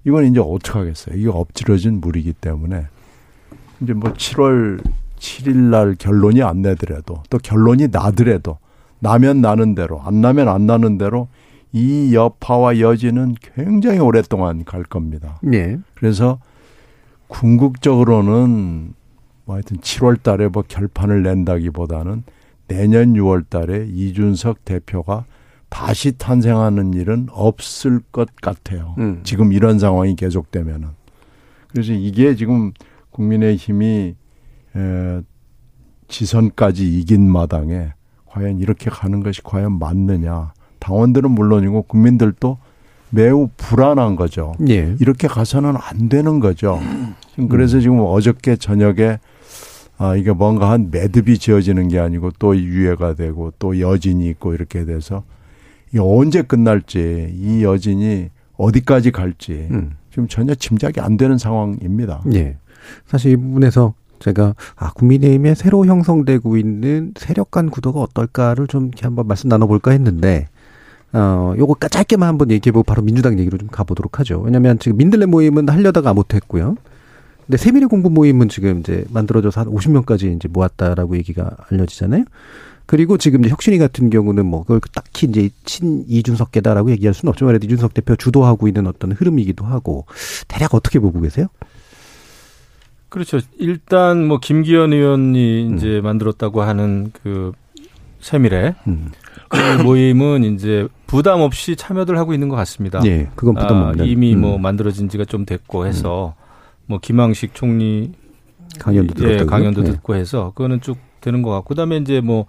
이건 이제 어떻게 하겠어요? 이게 엎질러진 물이기 때문에 이제 뭐 7월 7일 날 결론이 안 나더라도 또 결론이 나더라도 나면 나는 대로 안 나면 안 나는 대로 이 여파와 여지는 굉장히 오랫동안 갈 겁니다. 네. 그래서 궁극적으로는 뭐 하여튼 7월 달에 뭐 결판을 낸다기보다는 내년 6월 달에 이준석 대표가 다시 탄생하는 일은 없을 것 같아요. 음. 지금 이런 상황이 계속되면은. 그래서 이게 지금 국민의 힘이 에, 지선까지 이긴 마당에 과연 이렇게 가는 것이 과연 맞느냐. 당원들은 물론이고 국민들도 매우 불안한 거죠. 예. 이렇게 가서는 안 되는 거죠. 그래서 음. 지금 어저께 저녁에 아, 이게 뭔가 한 매듭이 지어지는 게 아니고 또 유예가 되고 또 여진이 있고 이렇게 돼서 이게 언제 끝날지 이 여진이 어디까지 갈지 음. 지금 전혀 짐작이 안 되는 상황입니다. 예. 사실 이 부분에서 제가 아 국민의힘에 새로 형성되고 있는 세력 간 구도가 어떨까를 좀 이렇게 한번 말씀 나눠볼까 했는데 어 요거 짧게만 한번 얘기해보고 바로 민주당 얘기로 좀 가보도록 하죠. 왜냐하면 지금 민들레 모임은 하려다가 못했고요. 근데 세밀히 공부 모임은 지금 이제 만들어져서 한 50명까지 이제 모았다라고 얘기가 알려지잖아요. 그리고 지금 이제 혁신이 같은 경우는 뭐 그걸 딱히 이제 친 이준석계다라고 얘기할 수는 없지만 그래도 이준석 대표 주도하고 있는 어떤 흐름이기도 하고 대략 어떻게 보고 계세요? 그렇죠. 일단 뭐 김기현 의원이 음. 이제 만들었다고 하는 그 세밀에 음. 그 모임은 이제 부담 없이 참여들 하고 있는 것 같습니다. 예, 그건 부담 없는. 아, 이미 뭐 음. 뭐 만들어진 지가 좀 됐고 해서 음. 뭐 김항식 총리 강연도 예, 강연도 네. 듣고 해서 그거는 쭉 되는 것 같고 그다음에 이제 뭐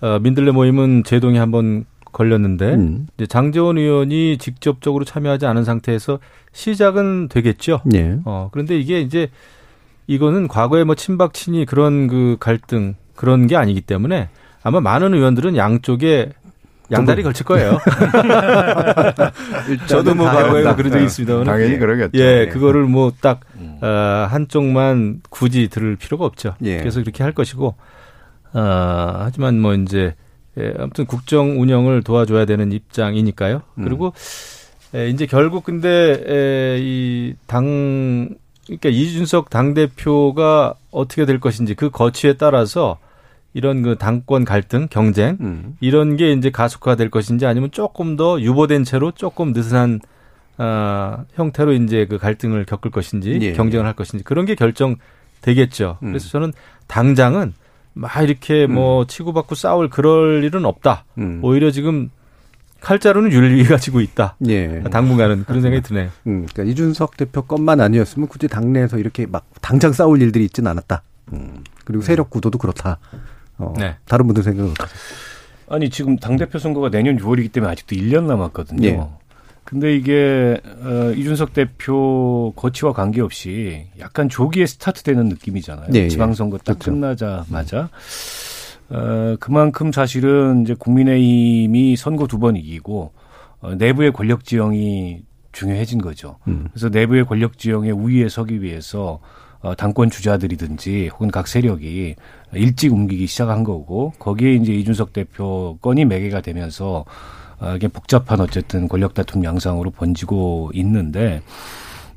어, 민들레 모임은 제동이 한번 걸렸는데 음. 이제 장재원 의원이 직접적으로 참여하지 않은 상태에서 시작은 되겠죠. 네. 어 그런데 이게 이제 이거는 과거에 뭐 친박 친이 그런 그 갈등 그런 게 아니기 때문에 아마 많은 의원들은 양쪽에 양다리 걸칠 거예요. 저도 뭐 과거에 그런 적이 있습니다. 당연히 예. 그러겠죠. 예, 예. 그거를 뭐딱 음. 어, 한쪽만 굳이 들을 필요가 없죠. 예. 그래서 그렇게 할 것이고, 어, 하지만 뭐 이제 예, 아무튼 국정 운영을 도와줘야 되는 입장이니까요. 음. 그리고 에, 이제 결국 근데 에, 이당 그러니까 이준석 당 대표가 어떻게 될 것인지 그 거취에 따라서 이런 그 당권 갈등, 경쟁 음. 이런 게 이제 가속화될 것인지 아니면 조금 더 유보된 채로 조금 느슨한 어, 형태로 이제 그 갈등을 겪을 것인지 예. 경쟁을 할 것인지 그런 게 결정되겠죠. 음. 그래서 저는 당장은 막 이렇게 뭐 음. 치고받고 싸울 그럴 일은 없다. 음. 오히려 지금 칼자루는 윤리위 가 지고 있다. 예. 당분간은 그런 생각이 드네요. 음, 그러니까 이준석 대표 것만 아니었으면 굳이 당내에서 이렇게 막 당장 싸울 일들이 있지는 않았다. 음, 그리고 세력 구도도 그렇다. 어, 네. 다른 분들 생각은 어떠세요? 아니 지금 당 대표 선거가 내년 6월이기 때문에 아직도 1년 남았거든요. 예. 근데 이게 어, 이준석 대표 거치와 관계없이 약간 조기에 스타트되는 느낌이잖아요. 예, 예. 지방선거 딱 그렇죠. 끝나자마자. 음. 어, 그만큼 사실은 이제 국민의힘이 선거 두 번 이기고 어, 내부의 권력 지형이 중요해진 거죠. 음. 그래서 내부의 권력 지형의 우위에 서기 위해서 어, 당권 주자들이든지 혹은 각 세력이 일찍 옮기기 시작한 거고 거기에 이제 이준석 대표 건이 매개가 되면서 어, 이게 복잡한 어쨌든 권력 다툼 양상으로 번지고 있는데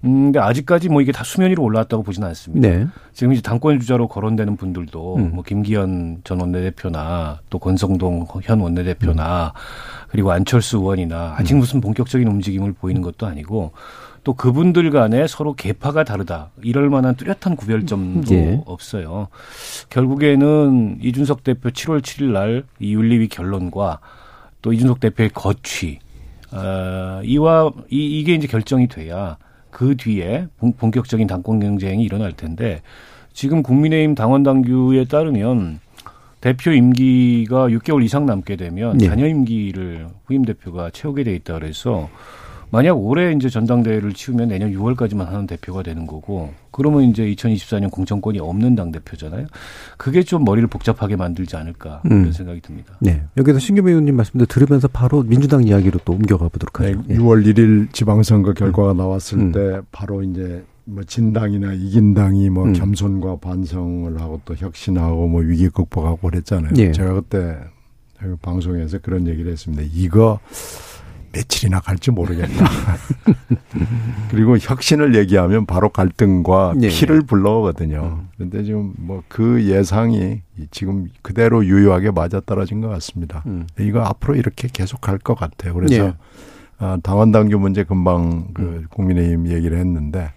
음, 근데 아직까지 뭐 이게 다 수면 위로 올라왔다고 보지는 않습니다. 네. 지금 이제 당권 주자로 거론되는 분들도 음. 뭐 김기현 전 원내대표나 또 권성동 현 원내대표나 음. 그리고 안철수 의원이나 아직 음. 무슨 본격적인 움직임을 보이는 것도 아니고 또 그분들 간에 서로 계파가 다르다. 이럴 만한 뚜렷한 구별점도 예. 없어요. 결국에는 이준석 대표 7월 7일 날 이 윤리위 결론과 또 이준석 대표의 거취 어, 이와 이, 이게 이제 결정이 돼야 그 뒤에 본격적인 당권 경쟁이 일어날 텐데 지금 국민의힘 당원 당규에 따르면 대표 임기가 6개월 이상 남게 되면 네. 잔여 임기를 후임 대표가 채우게 돼 있다 그래서 만약 올해 이제 전당대회를 치우면 내년 6월까지만 하는 대표가 되는 거고 그러면 이제 2024년 공천권이 없는 당 대표잖아요. 그게 좀 머리를 복잡하게 만들지 않을까 음. 그런 생각이 듭니다. 네. 여기서 신규 의원님 말씀도 들으면서 바로 민주당 이야기로 또 옮겨가 보도록 하죠. 네. 6월 1일 지방선거 결과가 음. 나왔을 음. 때 바로 이제 뭐 진당이나 이긴 당이 뭐 음. 겸손과 반성을 하고 또 혁신하고 뭐 위기 극복하고 그랬잖아요. 예. 제가 그때 방송에서 그런 얘기를 했습니다. 이거 며칠이나 갈지 모르겠다. 그리고 혁신을 얘기하면 바로 갈등과 네. 피를 불러오거든요. 그런데 지금 뭐 그 예상이 지금 그대로 유효하게 맞아떨어진 것 같습니다. 음. 이거 앞으로 이렇게 계속 갈 것 같아요. 그래서 네. 아, 당원 당규 문제 금방 그 음. 국민의힘 얘기를 했는데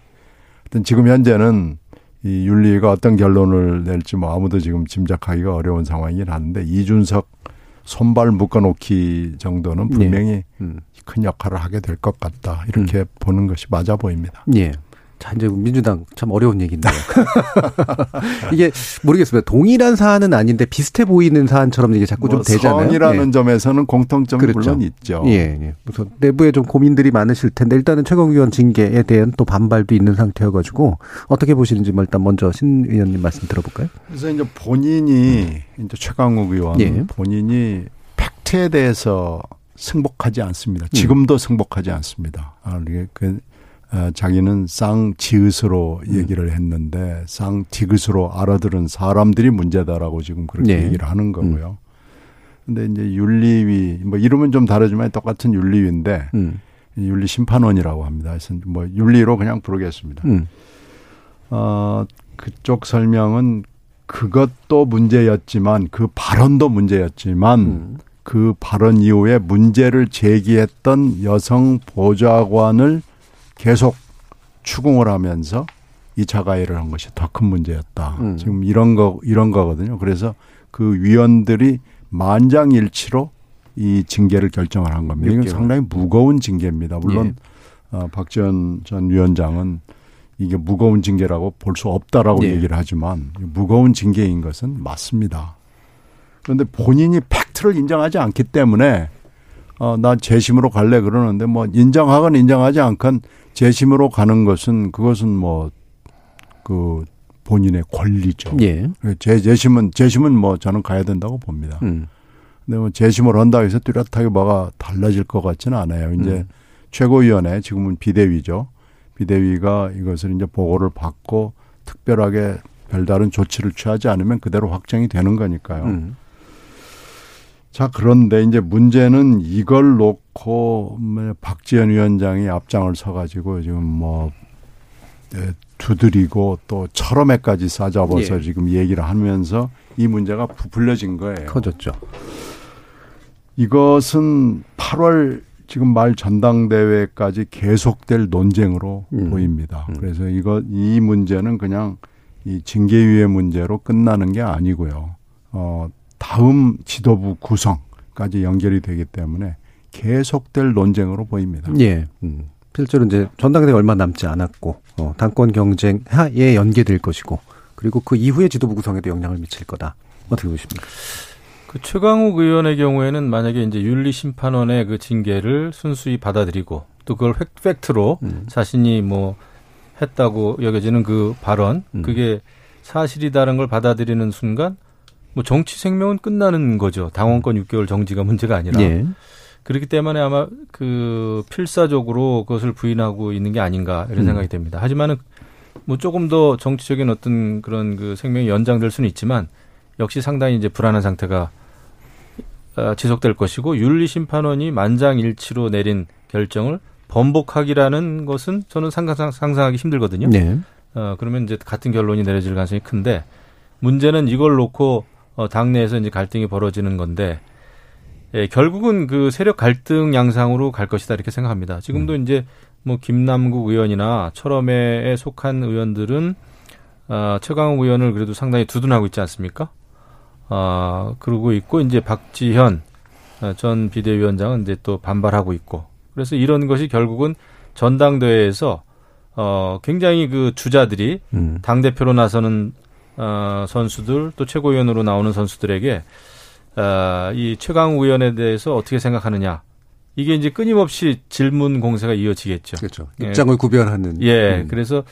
하여튼 지금 현재는 이 윤리가 어떤 결론을 낼지 뭐 아무도 지금 짐작하기가 어려운 상황이긴 한데 이준석 손발 묶어놓기 정도는 분명히 네. 음. 큰 역할을 하게 될 것 같다. 이렇게 음. 보는 것이 맞아 보입니다. 예. 자, 이제 민주당 참 어려운 얘기인데요. 이게 모르겠습니다. 동일한 사안은 아닌데 비슷해 보이는 사안처럼 이게 자꾸 뭐 좀 되잖아요. 성이라는 예. 점에서는 공통점이 그렇죠. 물론 있죠. 예, 예. 그래서 내부에 좀 고민들이 많으실 텐데 일단은 최강 의원 징계에 대한 또 반발도 있는 상태여가지고 어떻게 보시는지 뭐 일단 먼저 신 의원님 말씀 들어볼까요? 그래서 이제 본인이 음. 이제 최강욱 의원 예. 본인이 팩트에 대해서 승복하지 않습니다. 지금도 음. 승복하지 않습니다. 아, 이게 그 어, 자기는 쌍지읒으로 음. 얘기를 했는데 쌍디귿으로 알아들은 사람들이 문제다라고 지금 그렇게 네. 얘기를 하는 거고요. 음. 근데 이제 윤리위 뭐 이름은 좀 다르지만 똑같은 윤리위인데 음. 윤리 심판원이라고 합니다. 그래서 뭐 윤리로 그냥 부르겠습니다. 음. 어 그쪽 설명은 그것도 문제였지만 그 발언도 문제였지만 음. 그 발언 이후에 문제를 제기했던 여성 보좌관을 계속 추궁을 하면서 2차 가해를 한 것이 더 큰 문제였다. 음. 지금 이런 거 이런 거거든요. 그래서 그 위원들이 만장일치로 이 징계를 결정을 한 겁니다. 이건 상당히 무거운 징계입니다. 물론 예. 어, 박지원 전 위원장은 이게 무거운 징계라고 볼 수 없다라고 예. 얘기를 하지만 무거운 징계인 것은 맞습니다. 그런데 본인이 팩트를 인정하지 않기 때문에 어, 나 재심으로 갈래 그러는데 뭐 인정하건 인정하지 않건 재심으로 가는 것은 그것은 뭐 그 본인의 권리죠. 예. 재, 재심은 재심은 뭐 저는 가야 된다고 봅니다. 음. 근데 뭐 재심을 한다 해서 뚜렷하게 뭐가 달라질 것 같지는 않아요. 이제 음. 최고위원회 지금은 비대위죠. 비대위가 이것을 이제 보고를 받고 특별하게 별다른 조치를 취하지 않으면 그대로 확정이 되는 거니까요. 음. 자, 그런데 이제 문제는 이걸 놓고 뭐 박지원 위원장이 앞장을 서가지고 지금 뭐 네, 두드리고 또 철험에까지 싸잡아서 예. 지금 얘기를 하면서 이 문제가 부풀려진 거예요. 커졌죠. 이것은 8월 지금 말 전당대회까지 계속될 논쟁으로 음. 보입니다. 음. 그래서 이거 이 문제는 그냥 이 징계위의 문제로 끝나는 게 아니고요. 어 다음 지도부 구성까지 연결이 되기 때문에 계속될 논쟁으로 보입니다. 예. 음. 실제로 이제 전당대회 얼마 남지 않았고 어, 당권 경쟁 하에 연계될 것이고 그리고 그 이후에 지도부 구성에도 영향을 미칠 거다. 어떻게 보십니까? 그 최강욱 의원의 경우에는 만약에 이제 윤리심판원의 그 징계를 순수히 받아들이고 또 그걸 팩트로 음. 자신이 뭐 했다고 여겨지는 그 발언 음. 그게 사실이다는 걸 받아들이는 순간 뭐 정치 생명은 끝나는 거죠. 당원권 6개월 정지가 문제가 아니라. 예. 그렇기 때문에 아마 그 필사적으로 그것을 부인하고 있는 게 아닌가 이런 음. 생각이 됩니다. 하지만은 뭐 조금 더 정치적인 어떤 그런 그 생명이 연장될 수는 있지만 역시 상당히 이제 불안한 상태가 아, 지속될 것이고 윤리심판원이 만장일치로 내린 결정을 번복하기라는 것은 저는 상상, 상상하기 힘들거든요. 네. 어, 그러면 이제 같은 결론이 내려질 가능성이 큰데 문제는 이걸 놓고 어, 당내에서 이제 갈등이 벌어지는 건데 예, 결국은 그 세력 갈등 양상으로 갈 것이다 이렇게 생각합니다. 지금도 음. 이제 뭐 김남국 의원이나 철험회에 속한 의원들은 어, 최강욱 의원을 그래도 상당히 두둔하고 있지 않습니까? 어, 그러고 있고 이제 박지현 어, 전 비대위원장은 이제 또 반발하고 있고 그래서 이런 것이 결국은 전당대회에서 어, 굉장히 그 주자들이 음. 당 대표로 나서는 어, 선수들 또 최고위원으로 나오는 선수들에게 어, 이 최강우 의원에 대해서 어떻게 생각하느냐 이게 이제 끊임없이 질문 공세가 이어지겠죠. 그렇죠. 예. 입장을 예. 구별하는. 예. 음. 그래서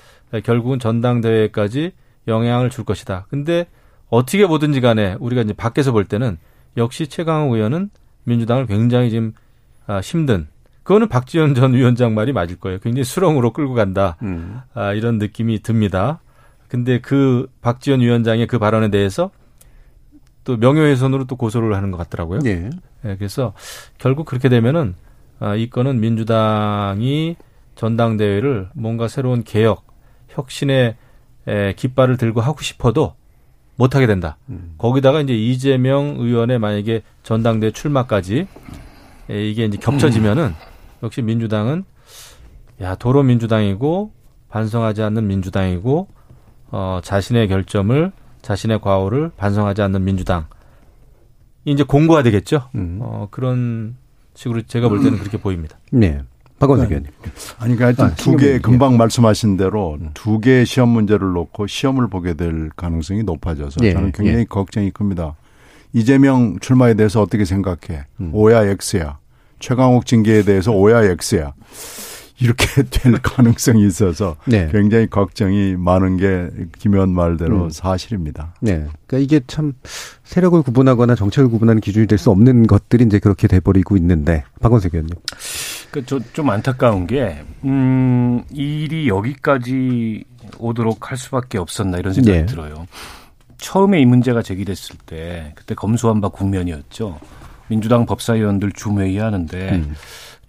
결국은 전당대회까지 영향을 줄 것이다. 근데 어떻게 보든지 간에 우리가 이제 밖에서 볼 때는 역시 최강우 의원은 민주당을 굉장히 지금 아, 힘든 그거는 박지원 전 위원장 말이 맞을 거예요. 굉장히 수렁으로 끌고 간다. 음. 아, 이런 느낌이 듭니다. 근데 그 박지원 위원장의 그 발언에 대해서 또 명예훼손으로 또 고소를 하는 것 같더라고요. 네. 네 그래서 결국 그렇게 되면은 아, 이 건은 민주당이 전당대회를 뭔가 새로운 개혁, 혁신의 에, 깃발을 들고 하고 싶어도 못하게 된다. 음. 거기다가 이제 이재명 의원의 만약에 전당대회 출마까지 에, 이게 이제 겹쳐지면은 음. 역시 민주당은 야 도로 민주당이고 반성하지 않는 민주당이고 어, 자신의 결점을 자신의 과오를 반성하지 않는 민주당 이제 공고화 되겠죠. 음. 어, 그런 식으로 제가 볼 때는 그렇게 보입니다. 네. 박원석 의원님. 아니, 그러니까 하여튼 아, 두개 금방 예. 말씀하신 대로 음. 두 개의 시험 문제를 놓고 시험을 보게 될 가능성이 높아져서 예. 저는 굉장히 예. 걱정이 큽니다. 이재명 출마에 대해서 어떻게 생각해? 음. 오야 X야. 최강욱 징계에 대해서 오야 X야. 이렇게 될 가능성이 있어서 네. 굉장히 걱정이 많은 게 김현 말대로 음. 사실입니다. 네. 그러니까 이게 참 세력을 구분하거나 정책을 구분하는 기준이 될 수 없는 것들이 이제 그렇게 돼버리고 있는데 박원석 의원님. 그좀 안타까운 게 음, 일이 여기까지 오도록 할 수밖에 없었나 이런 생각이 네. 들어요. 처음에 이 문제가 제기됐을 때 그때 검수한바 국면이었죠. 민주당 법사위원들 줌회의 하는데 음.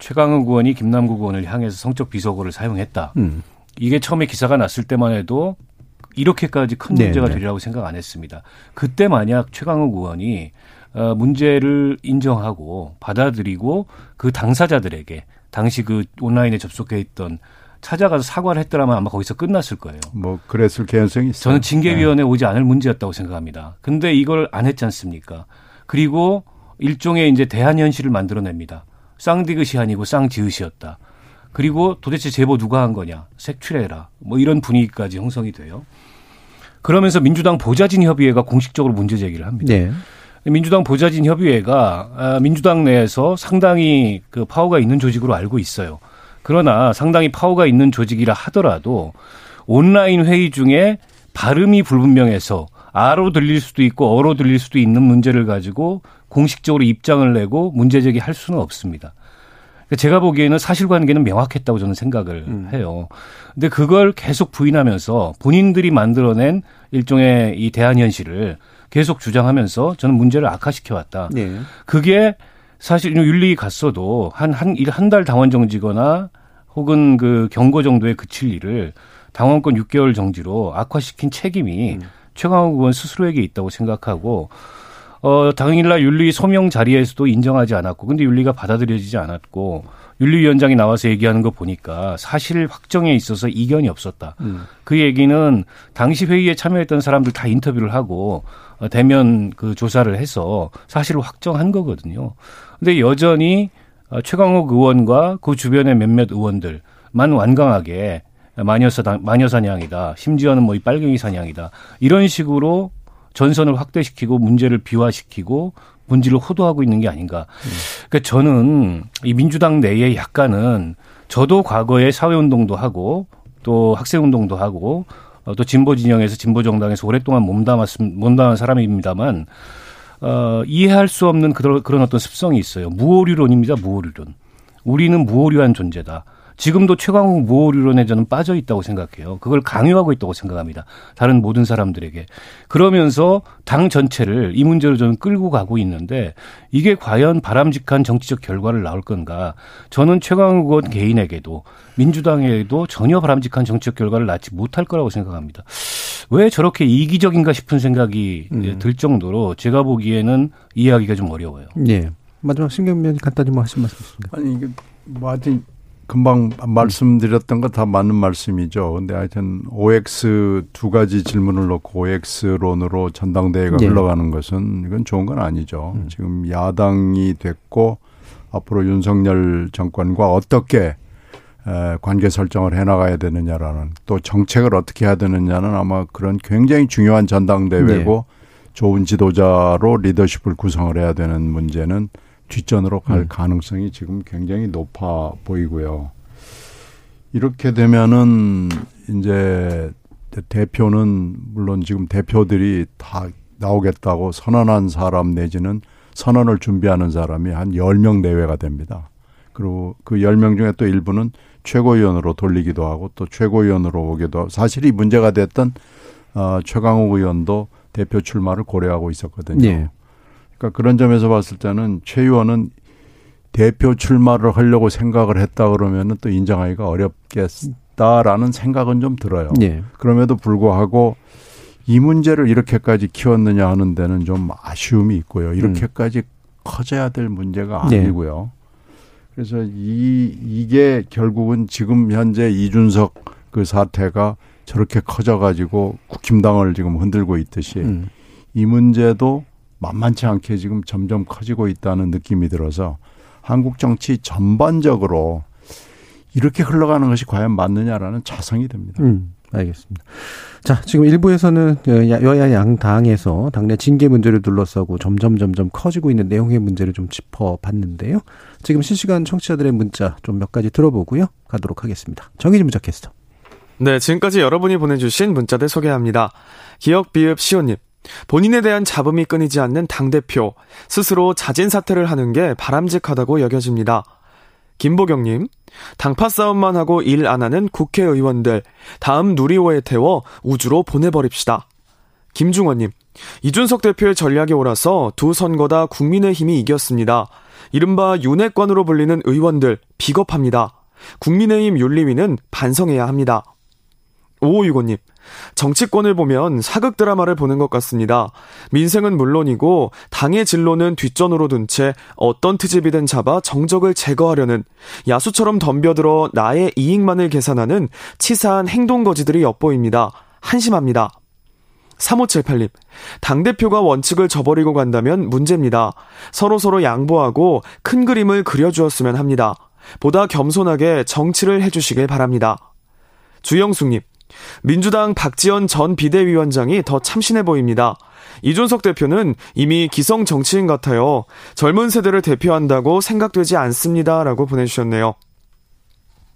최강욱 의원이 김남국 의원을 향해서 성적 비속어를 사용했다. 음. 이게 처음에 기사가 났을 때만 해도 이렇게까지 큰 네, 문제가 네. 되리라고 생각 안 했습니다. 그때 만약 최강욱 의원이 어, 문제를 인정하고 받아들이고 그 당사자들에게 당시 그 온라인에 접속해 있던 찾아가서 사과를 했더라면 아마 거기서 끝났을 거예요. 뭐 그랬을 개연성이 있어요. 저는 징계위원회 네. 오지 않을 문제였다고 생각합니다. 근데 이걸 안 했지 않습니까? 그리고 일종의 이제 대한 현실을 만들어냅니다. 쌍디귿이 아니고 쌍지읒이었다. 그리고 도대체 제보 누가 한 거냐? 색출해라. 뭐 이런 분위기까지 형성이 돼요. 그러면서 민주당 보좌진 협의회가 공식적으로 문제 제기를 합니다. 네. 민주당 보좌진 협의회가 아, 민주당 내에서 상당히 그 파워가 있는 조직으로 알고 있어요. 그러나 상당히 파워가 있는 조직이라 하더라도 온라인 회의 중에 발음이 불분명해서 아로 들릴 수도 있고 어로 들릴 수도 있는 문제를 가지고 공식적으로 입장을 내고 문제 제기할 수는 없습니다. 그러니까 제가 보기에는 사실관계는 명확했다고 저는 생각을 음. 해요. 근데 그걸 계속 부인하면서 본인들이 만들어낸 일종의 이 대한 현실을 계속 주장하면서 저는 문제를 악화시켜 왔다. 네. 그게 사실 윤리 갔어도 한한일한달 당원 정지거나 혹은 그 경고 정도에 그칠 일을 당원권 6개월 정지로 악화시킨 책임이 음. 최강욱 의원 스스로에게 있다고 생각하고 어, 당일날 윤리 소명 자리에서도 인정하지 않았고, 근데 윤리가 받아들여지지 않았고, 윤리위원장이 나와서 얘기하는 거 보니까 사실 확정에 있어서 이견이 없었다. 음. 그 얘기는 당시 회의에 참여했던 사람들 다 인터뷰를 하고 어, 대면 그 조사를 해서 사실을 확정한 거거든요. 근데 여전히 어, 최강욱 의원과 그 주변의 몇몇 의원들만 완강하게 마녀사 마녀 사냥이다. 심지어는 뭐 이 빨갱이 사냥이다. 이런 식으로 전선을 확대시키고 문제를 비화시키고 본질을 호도하고 있는 게 아닌가. 음. 그러니까 저는 이 민주당 내에 약간은 저도 과거에 사회운동도 하고 또 학생운동도 하고 어, 또 진보 진영에서 진보 정당에서 오랫동안 몸담았음 몸담은 사람입니다만 어, 이해할 수 없는 그런 어떤 습성이 있어요. 무오류론입니다. 무오류론. 우리는 무오류한 존재다. 지금도 최강욱 무오류론에 저는 빠져 있다고 생각해요. 그걸 강요하고 있다고 생각합니다. 다른 모든 사람들에게. 그러면서 당 전체를 이 문제로 저는 끌고 가고 있는데 이게 과연 바람직한 정치적 결과를 낳을 건가. 저는 최강욱 의원 개인에게도 민주당에도 전혀 바람직한 정치적 결과를 낳지 못할 거라고 생각합니다. 왜 저렇게 이기적인가 싶은 생각이 음. 들 정도로 제가 보기에는 이해하기가 좀 어려워요. 예. 마지막 신경면 간단히 뭐 하신 말씀 있습니까? 아니 이게 뭐 하여튼 금방 말씀드렸던 거 다 맞는 말씀이죠. 근데 하여튼 OX 두 가지 질문을 놓고 OX론으로 전당대회가 네. 흘러가는 것은 이건 좋은 건 아니죠. 음. 지금 야당이 됐고 앞으로 윤석열 정권과 어떻게 관계 설정을 해나가야 되느냐라는 또 정책을 어떻게 해야 되느냐는 아마 그런 굉장히 중요한 전당대회고 네. 좋은 지도자로 리더십을 구성을 해야 되는 문제는 뒷전으로 갈 음. 가능성이 지금 굉장히 높아 보이고요. 이렇게 되면은 이제 대표는 물론 지금 대표들이 다 나오겠다고 선언한 사람 내지는 선언을 준비하는 사람이 한 10명 내외가 됩니다. 그리고 그 10명 중에 또 일부는 최고위원으로 돌리기도 하고 또 최고위원으로 오기도 하고 사실 이 문제가 됐던 어, 최강욱 의원도 대표 출마를 고려하고 있었거든요. 네. 그러니까 그런 점에서 봤을 때는 최 의원은 대표 출마를 하려고 생각을 했다 그러면은 또 인정하기가 어렵겠다라는 생각은 좀 들어요. 예. 그럼에도 불구하고 이 문제를 이렇게까지 키웠느냐 하는 데는 좀 아쉬움이 있고요. 이렇게까지 음. 커져야 될 문제가 네. 아니고요. 네. 그래서 이 이게 결국은 지금 현재 이준석 그 사태가 저렇게 커져 가지고 국힘당을 지금 흔들고 있듯이 음. 이 문제도 만만치 않게 지금 점점 커지고 있다는 느낌이 들어서 한국 정치 전반적으로 이렇게 흘러가는 것이 과연 맞느냐라는 자성이 됩니다. 음, 알겠습니다. 자, 지금 일부에서는 여야 양 당에서 당내 징계 문제를 둘러싸고 점점 점점 커지고 있는 내용의 문제를 좀 짚어봤는데요. 지금 실시간 청취자들의 문자 좀 몇 가지 들어보고요. 가도록 하겠습니다. 정희진 문자 캐스터. 네, 지금까지 여러분이 보내주신 문자들 소개합니다. 기억 비읍 시호님. 본인에 대한 잡음이 끊이지 않는 당대표. 스스로 자진 사퇴를 하는 게 바람직하다고 여겨집니다. 김보경님, 당파 싸움만 하고 일 안 하는 국회의원들, 다음 누리호에 태워 우주로 보내버립시다. 김중원님, 이준석 대표의 전략에 옳아서 두 선거 다 국민의힘이 이겼습니다. 이른바 윤핵관으로 불리는 의원들, 비겁합니다. 국민의힘 윤리위는 반성해야 합니다. 오오유고님, 정치권을 보면 사극 드라마를 보는 것 같습니다. 민생은 물론이고 당의 진로는 뒷전으로 둔 채 어떤 트집이든 잡아 정적을 제거하려는 야수처럼 덤벼들어 나의 이익만을 계산하는 치사한 행동 거지들이 엿보입니다. 한심합니다. 3578님, 당대표가 원칙을 저버리고 간다면 문제입니다. 서로서로 양보하고 큰 그림을 그려주었으면 합니다. 보다 겸손하게 정치를 해주시길 바랍니다. 주영숙님, 민주당 박지원 전 비대위원장이 더 참신해 보입니다. 이준석 대표는 이미 기성 정치인 같아요. 젊은 세대를 대표한다고 생각되지 않습니다. 라고 보내주셨네요.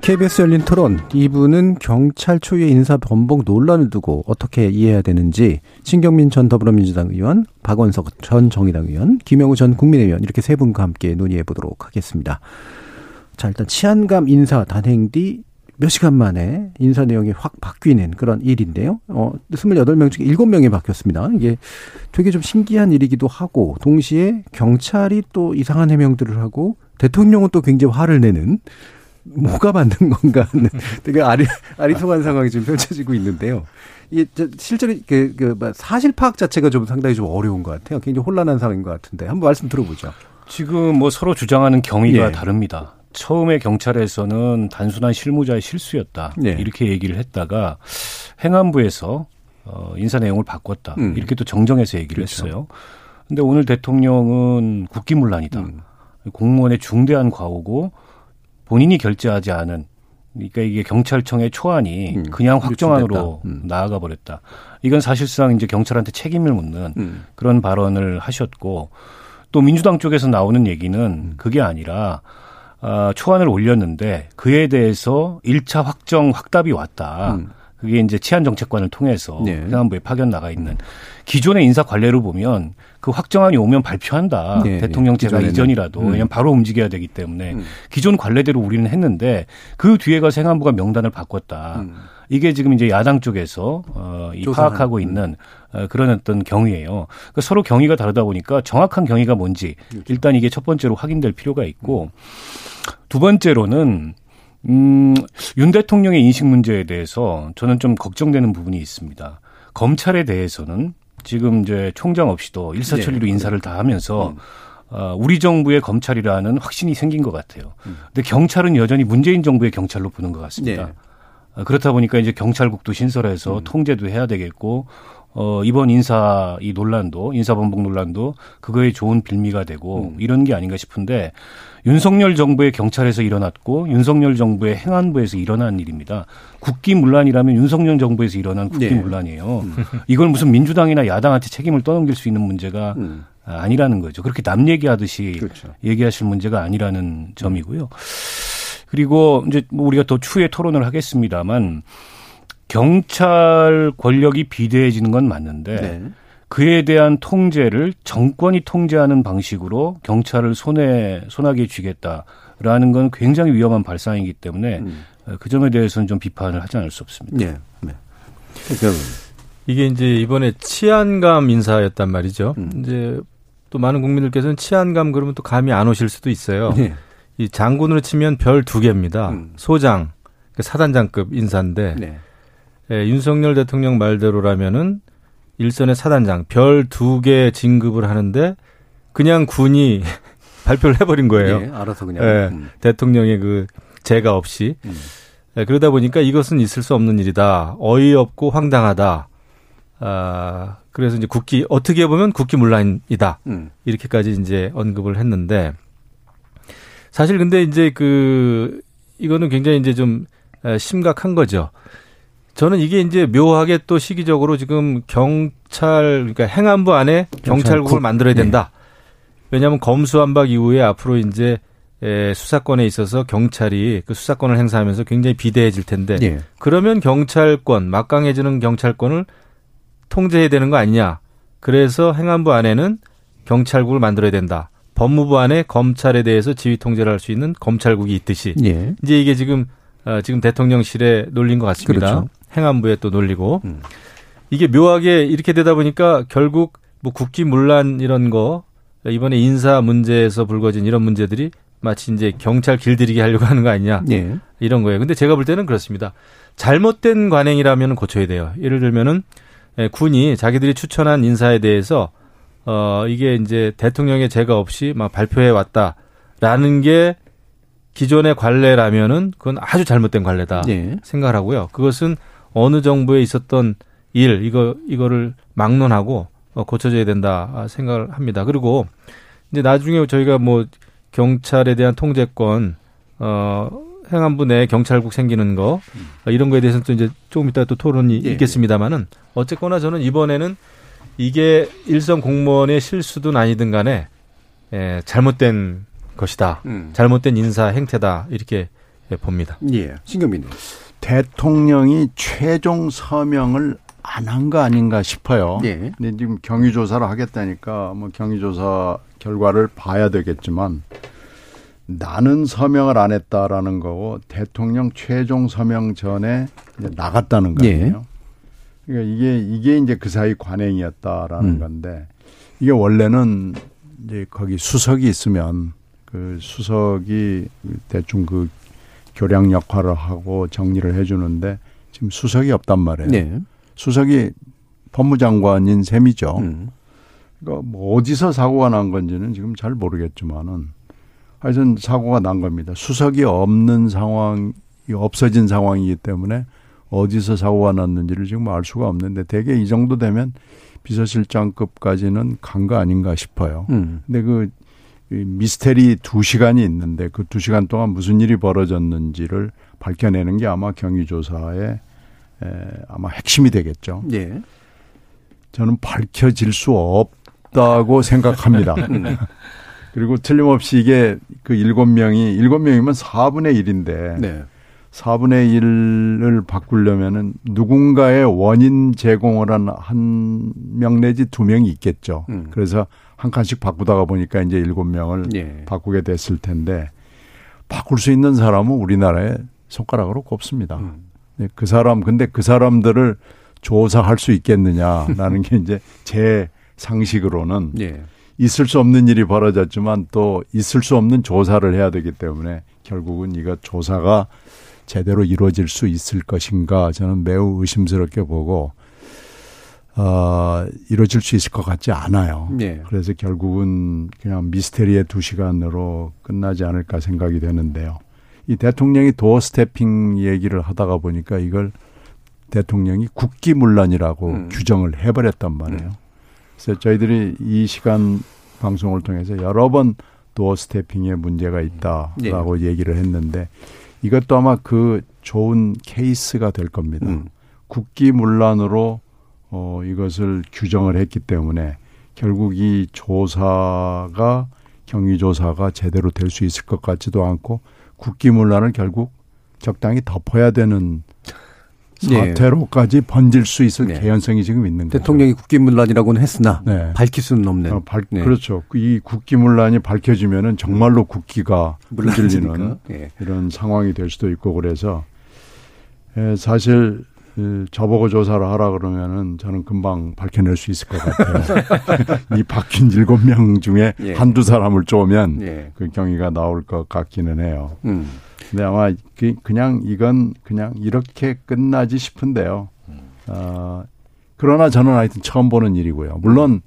KBS 열린 토론 2부는 경찰 초유의 인사 변복 논란을 두고 어떻게 이해해야 되는지 신경민 전 더불어민주당 의원, 박원석 전 정의당 의원, 김영우 전 국민의원 이렇게 세 분과 함께 논의해 보도록 하겠습니다. 자, 일단 치안감 인사 단행 뒤 몇 시간 만에 인사 내용이 확 바뀌는 그런 일인데요. 어, 28명 중에 7명이 바뀌었습니다. 이게 되게 좀 신기한 일이기도 하고, 동시에 경찰이 또 이상한 해명들을 하고, 대통령은 또 굉장히 화를 내는 뭐가 맞는 건가 하는 되게 아리, 아리송한 상황이 지금 펼쳐지고 있는데요. 이게 실제로 그, 그뭐 사실 파악 자체가 좀 상당히 좀 어려운 것 같아요. 굉장히 혼란한 상황인 것 같은데 한번 말씀 들어보죠. 지금 뭐 서로 주장하는 경위가 예. 다릅니다. 처음에 경찰에서는 단순한 실무자의 실수였다 예. 이렇게 얘기를 했다가 행안부에서 어, 인사 내용을 바꿨다 음. 이렇게 또 정정해서 얘기를 그렇죠. 했어요. 근데 오늘 대통령은 국기문란이다. 음. 공무원의 중대한 과오고 본인이 결재하지 않은 그러니까 이게 경찰청의 초안이 음, 그냥 확정안으로 음. 나아가 버렸다. 이건 사실상 이제 경찰한테 책임을 묻는 음. 그런 발언을 하셨고 또 민주당 쪽에서 나오는 얘기는 음. 그게 아니라 아, 초안을 올렸는데 그에 대해서 1차 확정 확답이 왔다. 음. 그게 이제 치안 정책관을 통해서 네. 행안부에 파견 나가 있는 기존의 인사 관례를 보면 그 확정안이 오면 발표한다. 네, 네. 대통령 제가 네. 이전이라도 음. 왜냐면 바로 움직여야 되기 때문에 음. 기존 관례대로 우리는 했는데 그 뒤에 가서 행안부가 명단을 바꿨다. 음. 이게 지금 이제 야당 쪽에서 어, 이 파악하고 음. 있는 어, 그런 어떤 경위예요. 그러니까 서로 경위가 다르다 보니까 정확한 경위가 뭔지 그렇죠. 일단 이게 첫 번째로 확인될 필요가 있고 두 번째로는 음, 윤 대통령의 인식 문제에 대해서 저는 좀 걱정되는 부분이 있습니다. 검찰에 대해서는 지금 이제 총장 없이도 일사천리로 네. 인사를 다 하면서 음. 어, 우리 정부의 검찰이라는 확신이 생긴 것 같아요. 음. 근데 경찰은 여전히 문재인 정부의 경찰로 보는 것 같습니다. 네. 어, 그렇다 보니까 이제 경찰국도 신설해서 음. 통제도 해야 되겠고 어, 이번 인사 이 논란도 인사 번복 논란도 그거에 좋은 빌미가 되고 음. 이런 게 아닌가 싶은데 윤석열 정부의 경찰에서 일어났고 윤석열 정부의 행안부에서 일어난 일입니다. 국기 문란이라면 윤석열 정부에서 일어난 국기문란이에요. 네. 음. 이걸 무슨 민주당이나 야당한테 책임을 떠넘길 수 있는 문제가 음. 아니라는 거죠. 그렇게 남 얘기하듯이 그렇죠. 얘기하실 문제가 아니라는 점이고요. 그리고 이제 뭐 우리가 더 추후에 토론을 하겠습니다만 경찰 권력이 비대해지는 건 맞는데 네. 그에 대한 통제를 정권이 통제하는 방식으로 경찰을 손에 손아귀에 쥐겠다라는 건 굉장히 위험한 발상이기 때문에 음. 그 점에 대해서는 좀 비판을 하지 않을 수 없습니다. 네. 네. 이게 이제 이번에 치안감 인사였단 말이죠. 음. 이제 또 많은 국민들께서는 치안감 그러면 또 감이 안 오실 수도 있어요. 네. 이 장군으로 치면 별 두 개입니다. 음. 소장, 그 사단장급 인사인데 네. 예, 윤석열 대통령 말대로라면은 일선의 사단장 별 두 개 진급을 하는데 그냥 군이 발표를 해버린 거예요. 예, 알아서 그냥 예, 음. 대통령의 그 재가 없이 음. 예, 그러다 보니까 이것은 있을 수 없는 일이다. 어이없고 황당하다. 아 그래서 이제 국기 어떻게 보면 국기문란이다. 음. 이렇게까지 이제 언급을 했는데 사실 근데 이제 그 이거는 굉장히 이제 좀 심각한 거죠. 저는 이게 이제 묘하게 또 시기적으로 지금 경찰 그러니까 행안부 안에 경찰국을 만들어야 된다. 네. 왜냐하면 검수완박 이후에 앞으로 이제 수사권에 있어서 경찰이 그 수사권을 행사하면서 굉장히 비대해질 텐데 네. 그러면 경찰권 막강해지는 경찰권을 통제해야 되는 거 아니냐. 그래서 행안부 안에는 경찰국을 만들어야 된다. 법무부 안에 검찰에 대해서 지휘 통제를 할 수 있는 검찰국이 있듯이 예. 이제 이게 지금 어, 지금 대통령실에 놀린 것 같습니다. 그렇죠. 행안부에 또 놀리고 음. 이게 묘하게 이렇게 되다 보니까 결국 뭐 국기문란 이런 거 이번에 인사 문제에서 불거진 이런 문제들이 마치 이제 경찰 길들이기 하려고 하는 거 아니냐 예. 이런 거예요. 근데 제가 볼 때는 그렇습니다. 잘못된 관행이라면 고쳐야 돼요. 예를 들면은 예, 군이 자기들이 추천한 인사에 대해서 어, 이게 이제 대통령의 제가 없이 막 발표해 왔다라는 게 기존의 관례라면은 그건 아주 잘못된 관례다 네. 생각을 하고요. 그것은 어느 정부에 있었던 일 이거 이거를 막론하고 어, 고쳐져야 된다 생각을 합니다. 그리고 이제 나중에 저희가 뭐 경찰에 대한 통제권 어 행안부 내 경찰국 생기는 거 음. 이런 거에 대해서는 또 이제 조금 이따 또 토론이 예. 있겠습니다만은 어쨌거나 저는 이번에는 이게 일선 공무원의 실수든 아니든 간에 예, 잘못된 것이다. 음. 잘못된 인사 행태다. 이렇게 봅니다. 예. 신경민 대통령이 최종 서명을 안 한 거 아닌가 싶어요. 예. 근데 지금 경위 조사를 하겠다니까 뭐 경위 조사 결과를 봐야 되겠지만 나는 서명을 안 했다라는 거고 대통령 최종 서명 전에 나갔다는 거예요. 예. 그러니까 이게 이게 이제 그 사이 관행이었다라는 음. 건데 이게 원래는 이제 거기 수석이 있으면 그 수석이 대충 그 교량 역할을 하고 정리를 해주는데 지금 수석이 없단 말이에요. 네. 수석이 법무장관인 셈이죠. 음. 그러니까 뭐 어디서 사고가 난 건지는 지금 잘 모르겠지만은 하여튼 사고가 난 겁니다. 수석이 없는 상황이 없어진 상황이기 때문에 어디서 사고가 났는지를 지금 알 수가 없는데 대개 이 정도 되면 비서실장급까지는 간 거 아닌가 싶어요. 음. 근데 그 미스테리 두 시간이 있는데 그 두 시간 동안 무슨 일이 벌어졌는지를 밝혀내는 게 아마 경위조사의 에, 아마 핵심이 되겠죠. 예. 저는 밝혀질 수 없다고 생각합니다. 음. 그리고 틀림없이 이게 그 일곱 명이 일곱 명이면 4분의 1인데 네. 4분의 1을 바꾸려면은 누군가의 원인 제공을 한 한 명 내지 두 명이 있겠죠. 음. 그래서 한 칸씩 바꾸다가 보니까 이제 일곱 명을 예. 바꾸게 됐을 텐데 바꿀 수 있는 사람은 우리나라에 손가락으로 꼽습니다. 음. 네, 그 사람 근데 그 사람들을 조사할 수 있겠느냐라는 게 이제 제 상식으로는 예. 있을 수 없는 일이 벌어졌지만 또 있을 수 없는 조사를 해야 되기 때문에 결국은 이거 조사가 제대로 이루어질 수 있을 것인가 저는 매우 의심스럽게 보고 어, 이루어질 수 있을 것 같지 않아요. 네. 그래서 결국은 그냥 미스테리의 두 시간으로 끝나지 않을까 생각이 되는데요. 이 대통령이 doorstepping 얘기를 하다가 보니까 이걸 대통령이 국기문란이라고 음. 규정을 해버렸단 말이에요. 음. 그래서 저희들이 이 시간 방송을 통해서 여러 번 doorstepping에 문제가 있다라고 네. 얘기를 했는데 이것도 아마 그 좋은 케이스가 될 겁니다. 음. 국기문란으로 어, 이것을 규정을 했기 때문에 결국 이 조사가 경위조사가 제대로 될 수 있을 것 같지도 않고 국기문란을 결국 적당히 덮어야 되는 예. 사태로까지 번질 수 있을 네. 개연성이 지금 있는 거죠. 대통령이 국기문란이라고는 했으나 네. 밝힐 수는 없는. 어, 발, 네. 그렇죠. 이 국기문란이 밝혀지면은 정말로 국기가 물질리는 네. 이런 상황이 될 수도 있고 그래서 예, 사실 저보고 조사를 하라 그러면은 저는 금방 밝혀낼 수 있을 것 같아요. 이 바뀐 일곱 명 중에 예. 한두 사람을 쪼면 예. 그 경위가 나올 것 같기는 해요. 음. 근데 아마 그, 그냥 이건 그냥 이렇게 끝나지 싶은데요. 어, 그러나 저는 하여튼 처음 보는 일이고요. 물론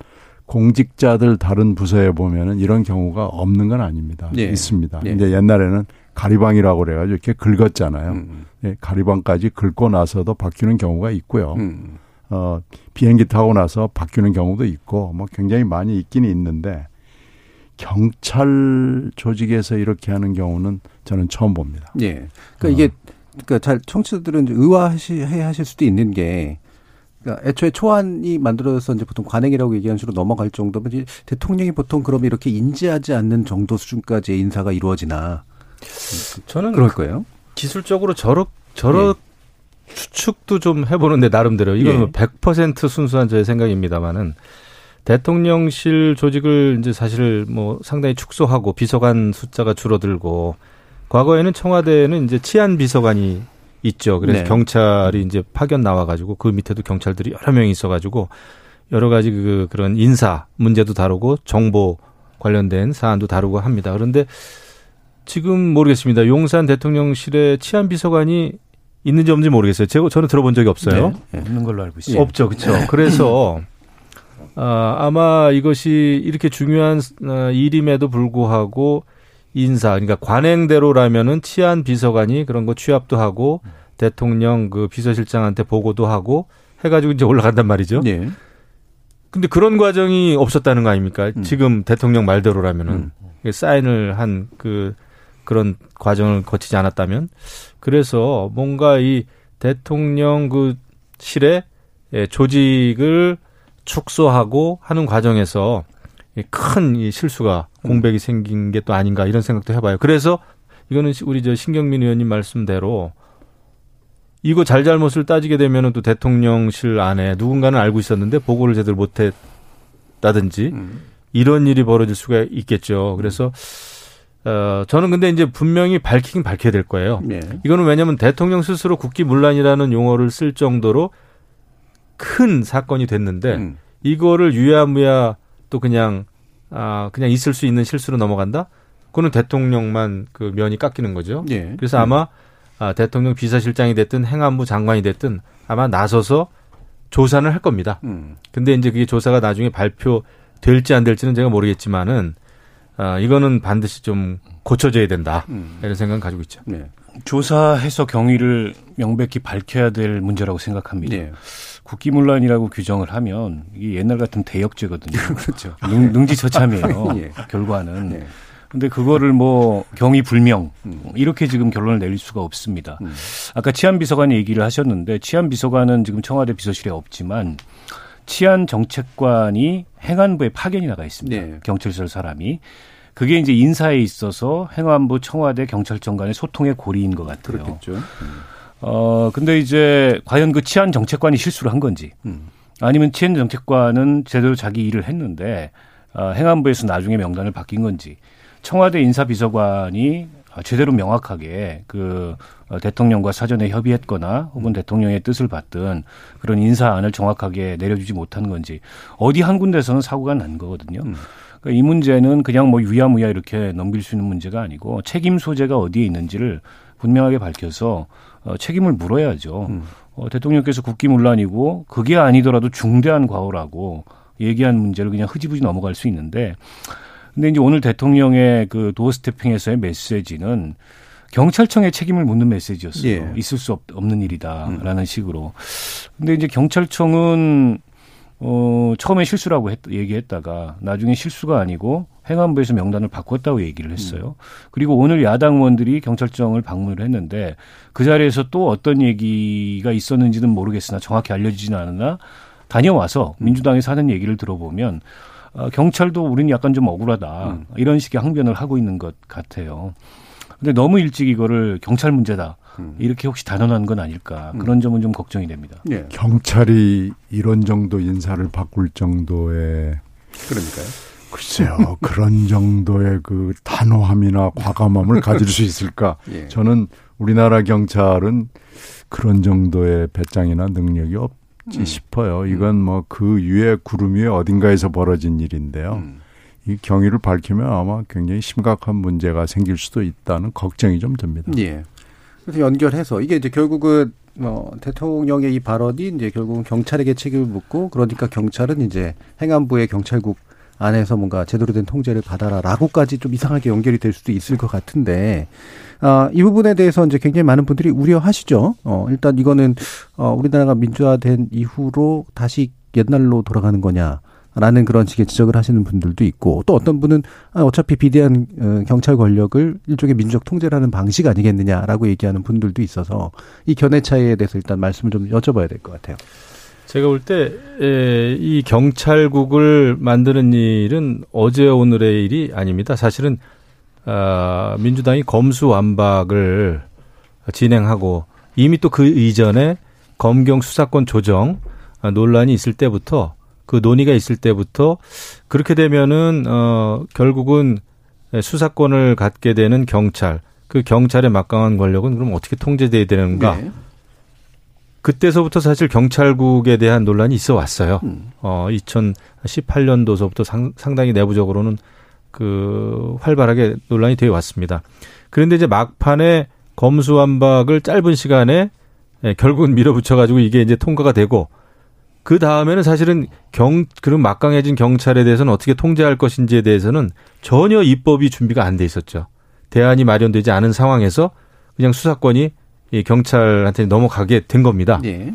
공직자들 다른 부서에 보면은 이런 경우가 없는 건 아닙니다. 예. 있습니다. 예. 이제 옛날에는 가리방이라고 그래가지고 이렇게 긁었잖아요. 음. 예, 가리방까지 긁고 나서도 바뀌는 경우가 있고요. 음. 어, 비행기 타고 나서 바뀌는 경우도 있고 뭐 굉장히 많이 있기는 있는데 경찰 조직에서 이렇게 하는 경우는 저는 처음 봅니다. 예. 그러니까 어. 이게 그러니까 잘 청취자들은 의아해 하실 수도 있는 게 그러니까 애초에 초안이 만들어져서 이제 보통 관행이라고 얘기하는 식으로 넘어갈 정도면 대통령이 보통 그러면 이렇게 인지하지 않는 정도 수준까지의 인사가 이루어지나 저는 그럴 거예요. 기술적으로 저렇 저렇 예. 추측도 좀 해보는데 나름대로 이거는 예. 100% 순수한 저의 생각입니다만은 대통령실 조직을 이제 사실 뭐 상당히 축소하고 비서관 숫자가 줄어들고 과거에는 청와대에는 이제 치안 비서관이 있죠. 그래서 네. 경찰이 이제 파견 나와가지고 그 밑에도 경찰들이 여러 명이 있어가지고 여러 가지 그 그런 인사 문제도 다루고 정보 관련된 사안도 다루고 합니다. 그런데 지금 모르겠습니다. 용산 대통령실에 치안 비서관이 있는지 없는지 모르겠어요. 제가 저는 들어본 적이 없어요. 네. 네. 없는 걸로 알고 있습니다. 없죠, 그렇죠. 그래서 아, 아마 이것이 이렇게 중요한 어, 일임에도 불구하고 인사, 그러니까 관행대로라면은 치안 비서관이 그런 거 취합도 하고 대통령 그 비서실장한테 보고도 하고 해가지고 이제 올라간단 말이죠. 네. 근데 그런 과정이 없었다는 거 아닙니까? 음. 지금 대통령 말대로라면은 음. 사인을 한그 그런 과정을 거치지 않았다면 그래서 뭔가 이 대통령 그 실의 예, 조직을 축소하고 하는 과정에서 큰이 실수가 공백이 생긴 게 또 아닌가 이런 생각도 해봐요. 그래서 이거는 우리 저 신경민 의원님 말씀대로 이거 잘잘못을 따지게 되면은 또 대통령실 안에 누군가는 알고 있었는데 보고를 제대로 못했다든지 음. 이런 일이 벌어질 수가 있겠죠. 그래서 어 저는 근데 이제 분명히 밝히긴 밝혀야 될 거예요. 네. 이거는 왜냐하면 대통령 스스로 국기문란이라는 용어를 쓸 정도로 큰 사건이 됐는데 음. 이거를 유야무야 또 그냥 아 그냥 있을 수 있는 실수로 넘어간다? 그거는 대통령만 그 면이 깎이는 거죠. 예. 그래서 아마 아, 대통령 비서실장이 됐든 행안부 장관이 됐든 아마 나서서 조사는 할 겁니다. 음. 근데 이제 그게 조사가 나중에 발표될지 안 될지는 제가 모르겠지만은 아, 이거는 반드시 좀 고쳐져야 된다. 음. 이런 생각은 가지고 있죠. 네. 조사해서 경위를 명백히 밝혀야 될 문제라고 생각합니다. 네. 국기문란이라고 규정을 하면 이게 옛날 같은 대역죄거든요. 그렇죠. 능, 지처참이에요. 예. 결과는. 네. 근데 그거를 뭐 경위 불명 음. 이렇게 지금 결론을 내릴 수가 없습니다. 음. 아까 치안 비서관이 얘기를 하셨는데 치안 비서관은 지금 청와대 비서실에 없지만 치안 정책관이 행안부에 파견이 나가 있습니다. 네. 경찰서 사람이 그게 이제 인사에 있어서 행안부 청와대 경찰청 간의 소통의 고리인 것 같아요. 그렇겠죠. 음. 어, 근데 이제 과연 그 치안 정책관이 실수를 한 건지 음. 아니면 치안 정책관은 제대로 자기 일을 했는데 어, 행안부에서 나중에 명단을 바뀐 건지 청와대 인사비서관이 제대로 명확하게 그 어, 대통령과 사전에 협의했거나 혹은 음. 대통령의 뜻을 받든 그런 인사안을 정확하게 내려주지 못한 건지 어디 한 군데서는 사고가 난 거거든요. 음. 그러니까 이 문제는 그냥 뭐 유야무야 이렇게 넘길 수 있는 문제가 아니고 책임 소재가 어디에 있는지를 분명하게 밝혀서 어, 책임을 물어야죠. 음. 어, 대통령께서 국기문란이고 그게 아니더라도 중대한 과오라고 얘기한 문제를 그냥 흐지부지 넘어갈 수 있는데 근데 이제 오늘 대통령의 그 도어 스태핑에서의 메시지는 경찰청의 책임을 묻는 메시지였어요. 예. 있을 수 없, 는 일이다라는 음. 식으로. 근데 이제 경찰청은 어, 처음에 실수라고 했, 얘기했다가 나중에 실수가 아니고 행안부에서 명단을 바꿨다고 얘기를 했어요. 음. 그리고 오늘 야당 의원들이 경찰청을 방문을 했는데 그 자리에서 또 어떤 얘기가 있었는지는 모르겠으나 정확히 알려지지는 않으나 다녀와서 음. 민주당에서 하는 얘기를 들어보면 어, 경찰도 우리는 약간 좀 억울하다 음. 이런 식의 항변을 하고 있는 것 같아요. 근데 너무 일찍 이거를 경찰 문제다. 음. 이렇게 혹시 단언한 건 아닐까 음. 그런 점은 좀 걱정이 됩니다. 예. 경찰이 이런 정도 인사를 바꿀 정도의 그러니까요. 글쎄요 그런 정도의 그 단호함이나 과감함을 가질 수 있을까? 예. 저는 우리나라 경찰은 그런 정도의 배짱이나 능력이 없지 음. 싶어요. 이건 뭐그 위에 구름 위에 어딘가에서 벌어진 일인데요. 음. 이 경위를 밝히면 아마 굉장히 심각한 문제가 생길 수도 있다는 걱정이 좀 듭니다. 예. 그래서 연결해서 이게 이제 결국은 뭐 대통령의 이 발언이 이제 결국은 경찰에게 책임을 묻고 그러니까 경찰은 이제 행안부의 경찰국 안에서 뭔가 제대로 된 통제를 받아라라고까지 좀 이상하게 연결이 될 수도 있을 것 같은데 아, 이 부분에 대해서 이제 굉장히 많은 분들이 우려하시죠. 어, 일단 이거는 어, 우리나라가 민주화된 이후로 다시 옛날로 돌아가는 거냐. 라는 그런 식의 지적을 하시는 분들도 있고 또 어떤 분은 아, 어차피 비대한 어, 경찰 권력을 일종의 민주적 통제라는 방식 아니겠느냐라고 얘기하는 분들도 있어서 이 견해 차이에 대해서 일단 말씀을 좀 여쭤봐야 될 것 같아요. 제가 볼 때 이 경찰국을 만드는 일은 어제 오늘의 일이 아닙니다. 사실은 아, 민주당이 검수완박을 진행하고 이미 또 그 이전에 검경 수사권 조정 논란이 있을 때부터 그 논의가 있을 때부터 그렇게 되면은 어 결국은 수사권을 갖게 되는 경찰 그 경찰의 막강한 권력은 그럼 어떻게 통제돼야 되는가? 네. 그때서부터 사실 경찰국에 대한 논란이 있어 왔어요. 음. 어 2018년도서부터 상, 상당히 내부적으로는 그 활발하게 논란이 되어 왔습니다. 그런데 이제 막판에 검수완박을 짧은 시간에 예, 결국은 밀어붙여 가지고 이게 이제 통과가 되고 그 다음에는 사실은 경 그런 막강해진 경찰에 대해서는 어떻게 통제할 것인지에 대해서는 전혀 입법이 준비가 안 돼 있었죠. 대안이 마련되지 않은 상황에서 그냥 수사권이 이 경찰한테 넘어가게 된 겁니다. 네.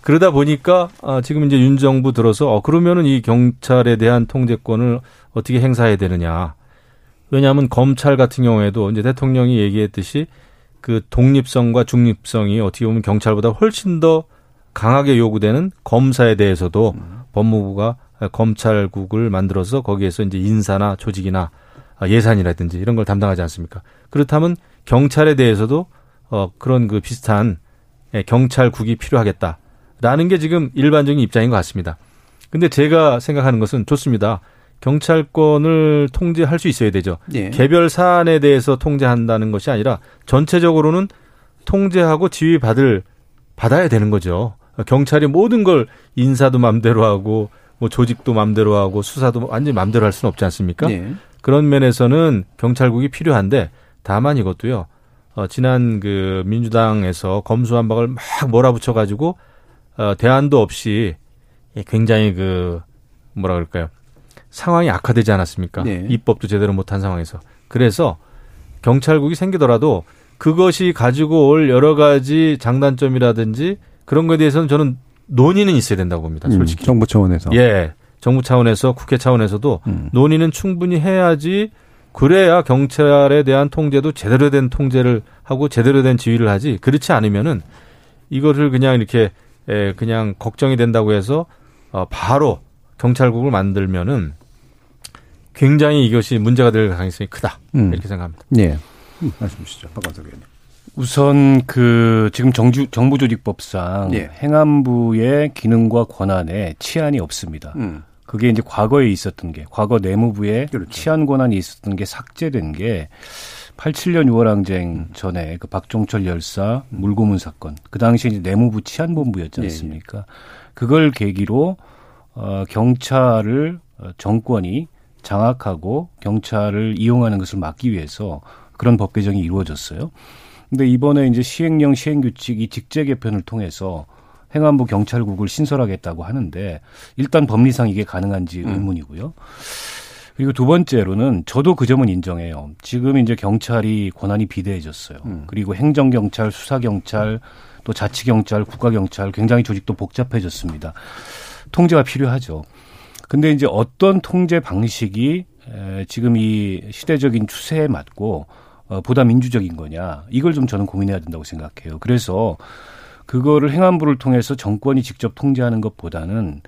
그러다 보니까 아, 지금 이제 윤 정부 들어서 어 그러면은 이 경찰에 대한 통제권을 어떻게 행사해야 되느냐. 왜냐하면 검찰 같은 경우에도 이제 대통령이 얘기했듯이 그 독립성과 중립성이 어떻게 보면 경찰보다 훨씬 더 강하게 요구되는 검사에 대해서도 음. 법무부가 검찰국을 만들어서 거기에서 이제 인사나 조직이나 예산이라든지 이런 걸 담당하지 않습니까? 그렇다면 경찰에 대해서도 어 그런 그 비슷한 예, 경찰국이 필요하겠다라는 게 지금 일반적인 입장인 것 같습니다. 근데 제가 생각하는 것은 좋습니다. 경찰권을 통제할 수 있어야 되죠. 예. 개별 사안에 대해서 통제한다는 것이 아니라 전체적으로는 통제하고 지휘 받을 받아야 되는 거죠. 경찰이 모든 걸 인사도 맘대로 하고 뭐 조직도 맘대로 하고 수사도 완전히 맘대로 할 수는 없지 않습니까? 네. 그런 면에서는 경찰국이 필요한데 다만 이것도요. 어, 지난 그 민주당에서 검수한박을 막 몰아붙여 가지고 어, 대안도 없이 굉장히 그 뭐라 그럴까요? 상황이 악화되지 않았습니까? 네. 입법도 제대로 못한 상황에서 그래서 경찰국이 생기더라도 그것이 가지고 올 여러 가지 장단점이라든지 그런 거에 대해서는 저는 논의는 있어야 된다고 봅니다. 음, 솔직히. 음, 정부 차원에서. 예. 정부 차원에서 국회 차원에서도 음. 논의는 충분히 해야지 그래야 경찰에 대한 통제도 제대로 된 통제를 하고 제대로 된 지휘를 하지 그렇지 않으면은 이거를 그냥 이렇게 에 그냥 걱정이 된다고 해서 어 바로 경찰국을 만들면은 굉장히 이것이 문제가 될 가능성이 크다 음. 이렇게 생각합니다. 네. 음, 말씀 주시죠, 박관석 의원님. 우선 그 지금 정주 정부조직법상 예. 행안부의 기능과 권한에 치안이 없습니다. 음. 그게 이제 과거에 있었던 게 과거 내무부에 그렇죠. 치안 권한이 있었던 게 삭제된 게 87년 6월 항쟁 음. 전에 그 박종철 열사 음. 물고문 사건 그 당시 이제 내무부 치안본부였지 예, 예. 않습니까? 예, 예. 그걸 계기로 어 경찰을 어, 정권이 장악하고 경찰을 이용하는 것을 막기 위해서 그런 법 개정이 이루어졌어요. 근데 이번에 이제 시행령 시행규칙 이 직제 개편을 통해서 행안부 경찰국을 신설하겠다고 하는데 일단 법리상 이게 가능한지 음. 의문이고요. 그리고 두 번째로는 저도 그 점은 인정해요. 지금 이제 경찰이 권한이 비대해졌어요. 음. 그리고 행정경찰, 수사경찰, 또 자치경찰, 국가경찰 굉장히 조직도 복잡해졌습니다. 통제가 필요하죠. 근데 이제 어떤 통제 방식이 지금 이 시대적인 추세에 맞고 어, 보다 민주적인 거냐 이걸 좀 저는 고민해야 된다고 생각해요. 그래서 그거를 행안부를 통해서 정권이 직접 통제하는 것보다는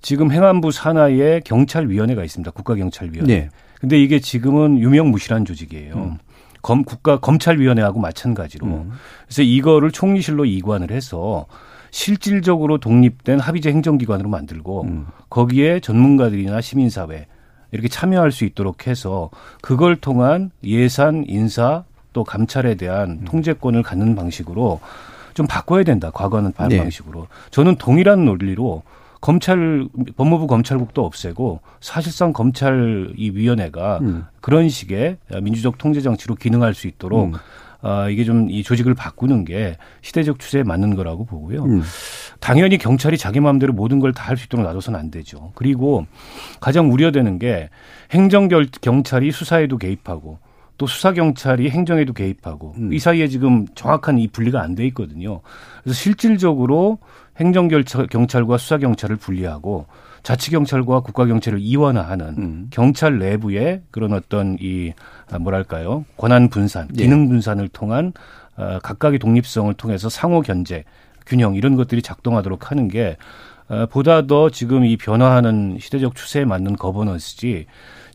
지금 행안부 산하에 경찰위원회가 있습니다. 국가경찰위원회. 네. 근데 이게 지금은 유명무실한 조직이에요. 음. 검 국가 검찰위원회하고 마찬가지로 음. 그래서 이거를 총리실로 이관을 해서 실질적으로 독립된 합의제 행정기관으로 만들고 음. 거기에 전문가들이나 시민사회 이렇게 참여할 수 있도록 해서 그걸 통한 예산, 인사 또 감찰에 대한 음. 통제권을 갖는 방식으로 좀 바꿔야 된다. 과거는 다른 네. 방식으로. 저는 동일한 논리로 검찰 법무부 검찰국도 없애고 사실상 검찰 이 위원회가 음. 그런 식의 민주적 통제 정치로 기능할 수 있도록 음. 아, 이게 좀 이 조직을 바꾸는 게 시대적 추세에 맞는 거라고 보고요. 음. 당연히 경찰이 자기 마음대로 모든 걸 다 할 수 있도록 놔둬서는 안 되죠. 그리고 가장 우려되는 게 행정 경찰이 수사에도 개입하고 또 수사 경찰이 행정에도 개입하고 음. 이 사이에 지금 정확한 이 분리가 안 돼 있거든요. 그래서 실질적으로 행정 경찰과 수사 경찰을 분리하고 자치 경찰과 국가 경찰을 이원화하는 음. 경찰 내부의 그런 어떤 이 아, 뭐랄까요 권한 분산, 예. 기능 분산을 통한 어, 각각의 독립성을 통해서 상호 견제, 균형 이런 것들이 작동하도록 하는 게 어, 보다 더 지금 이 변화하는 시대적 추세에 맞는 거버넌스지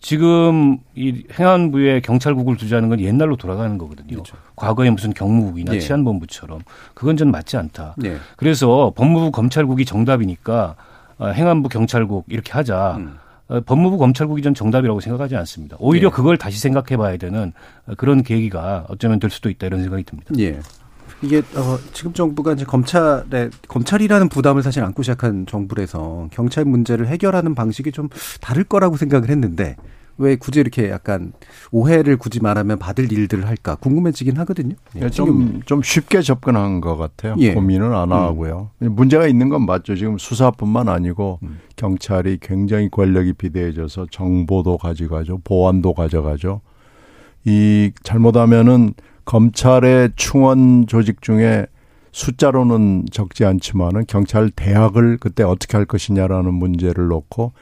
지금 이 행안부에 경찰국을 두자는 건 옛날로 돌아가는 거거든요. 그렇죠. 과거에 무슨 경무국이나 네. 치안본부처럼 그건 전 맞지 않다. 네. 그래서 법무부 검찰국이 정답이니까 어, 행안부 경찰국 이렇게 하자. 음. 어, 법무부 검찰국이 전 정답이라고 생각하지 않습니다. 오히려 네. 그걸 다시 생각해 봐야 되는 그런 계기가 어쩌면 될 수도 있다 이런 생각이 듭니다. 예. 이게 어, 지금 정부가 이제 검찰에 검찰이라는 부담을 사실 안고 시작한 정부라서 경찰 문제를 해결하는 방식이 좀 다를 거라고 생각을 했는데 왜 굳이 이렇게 약간 오해를 굳이 말하면 받을 일들을 할까 궁금해지긴 하거든요. 예, 좀, 좀 쉽게 접근한 것 같아요. 예. 고민은 안 음. 하고요. 문제가 있는 건 맞죠. 지금 수사뿐만 아니고 음. 경찰이 굉장히 권력이 비대해져서 정보도 가져가죠. 보안도 가져가죠. 이 잘못하면은 검찰의 충원 조직 중에 숫자로는 적지 않지만은 경찰 대학을 그때 어떻게 할 것이냐라는 문제를 놓고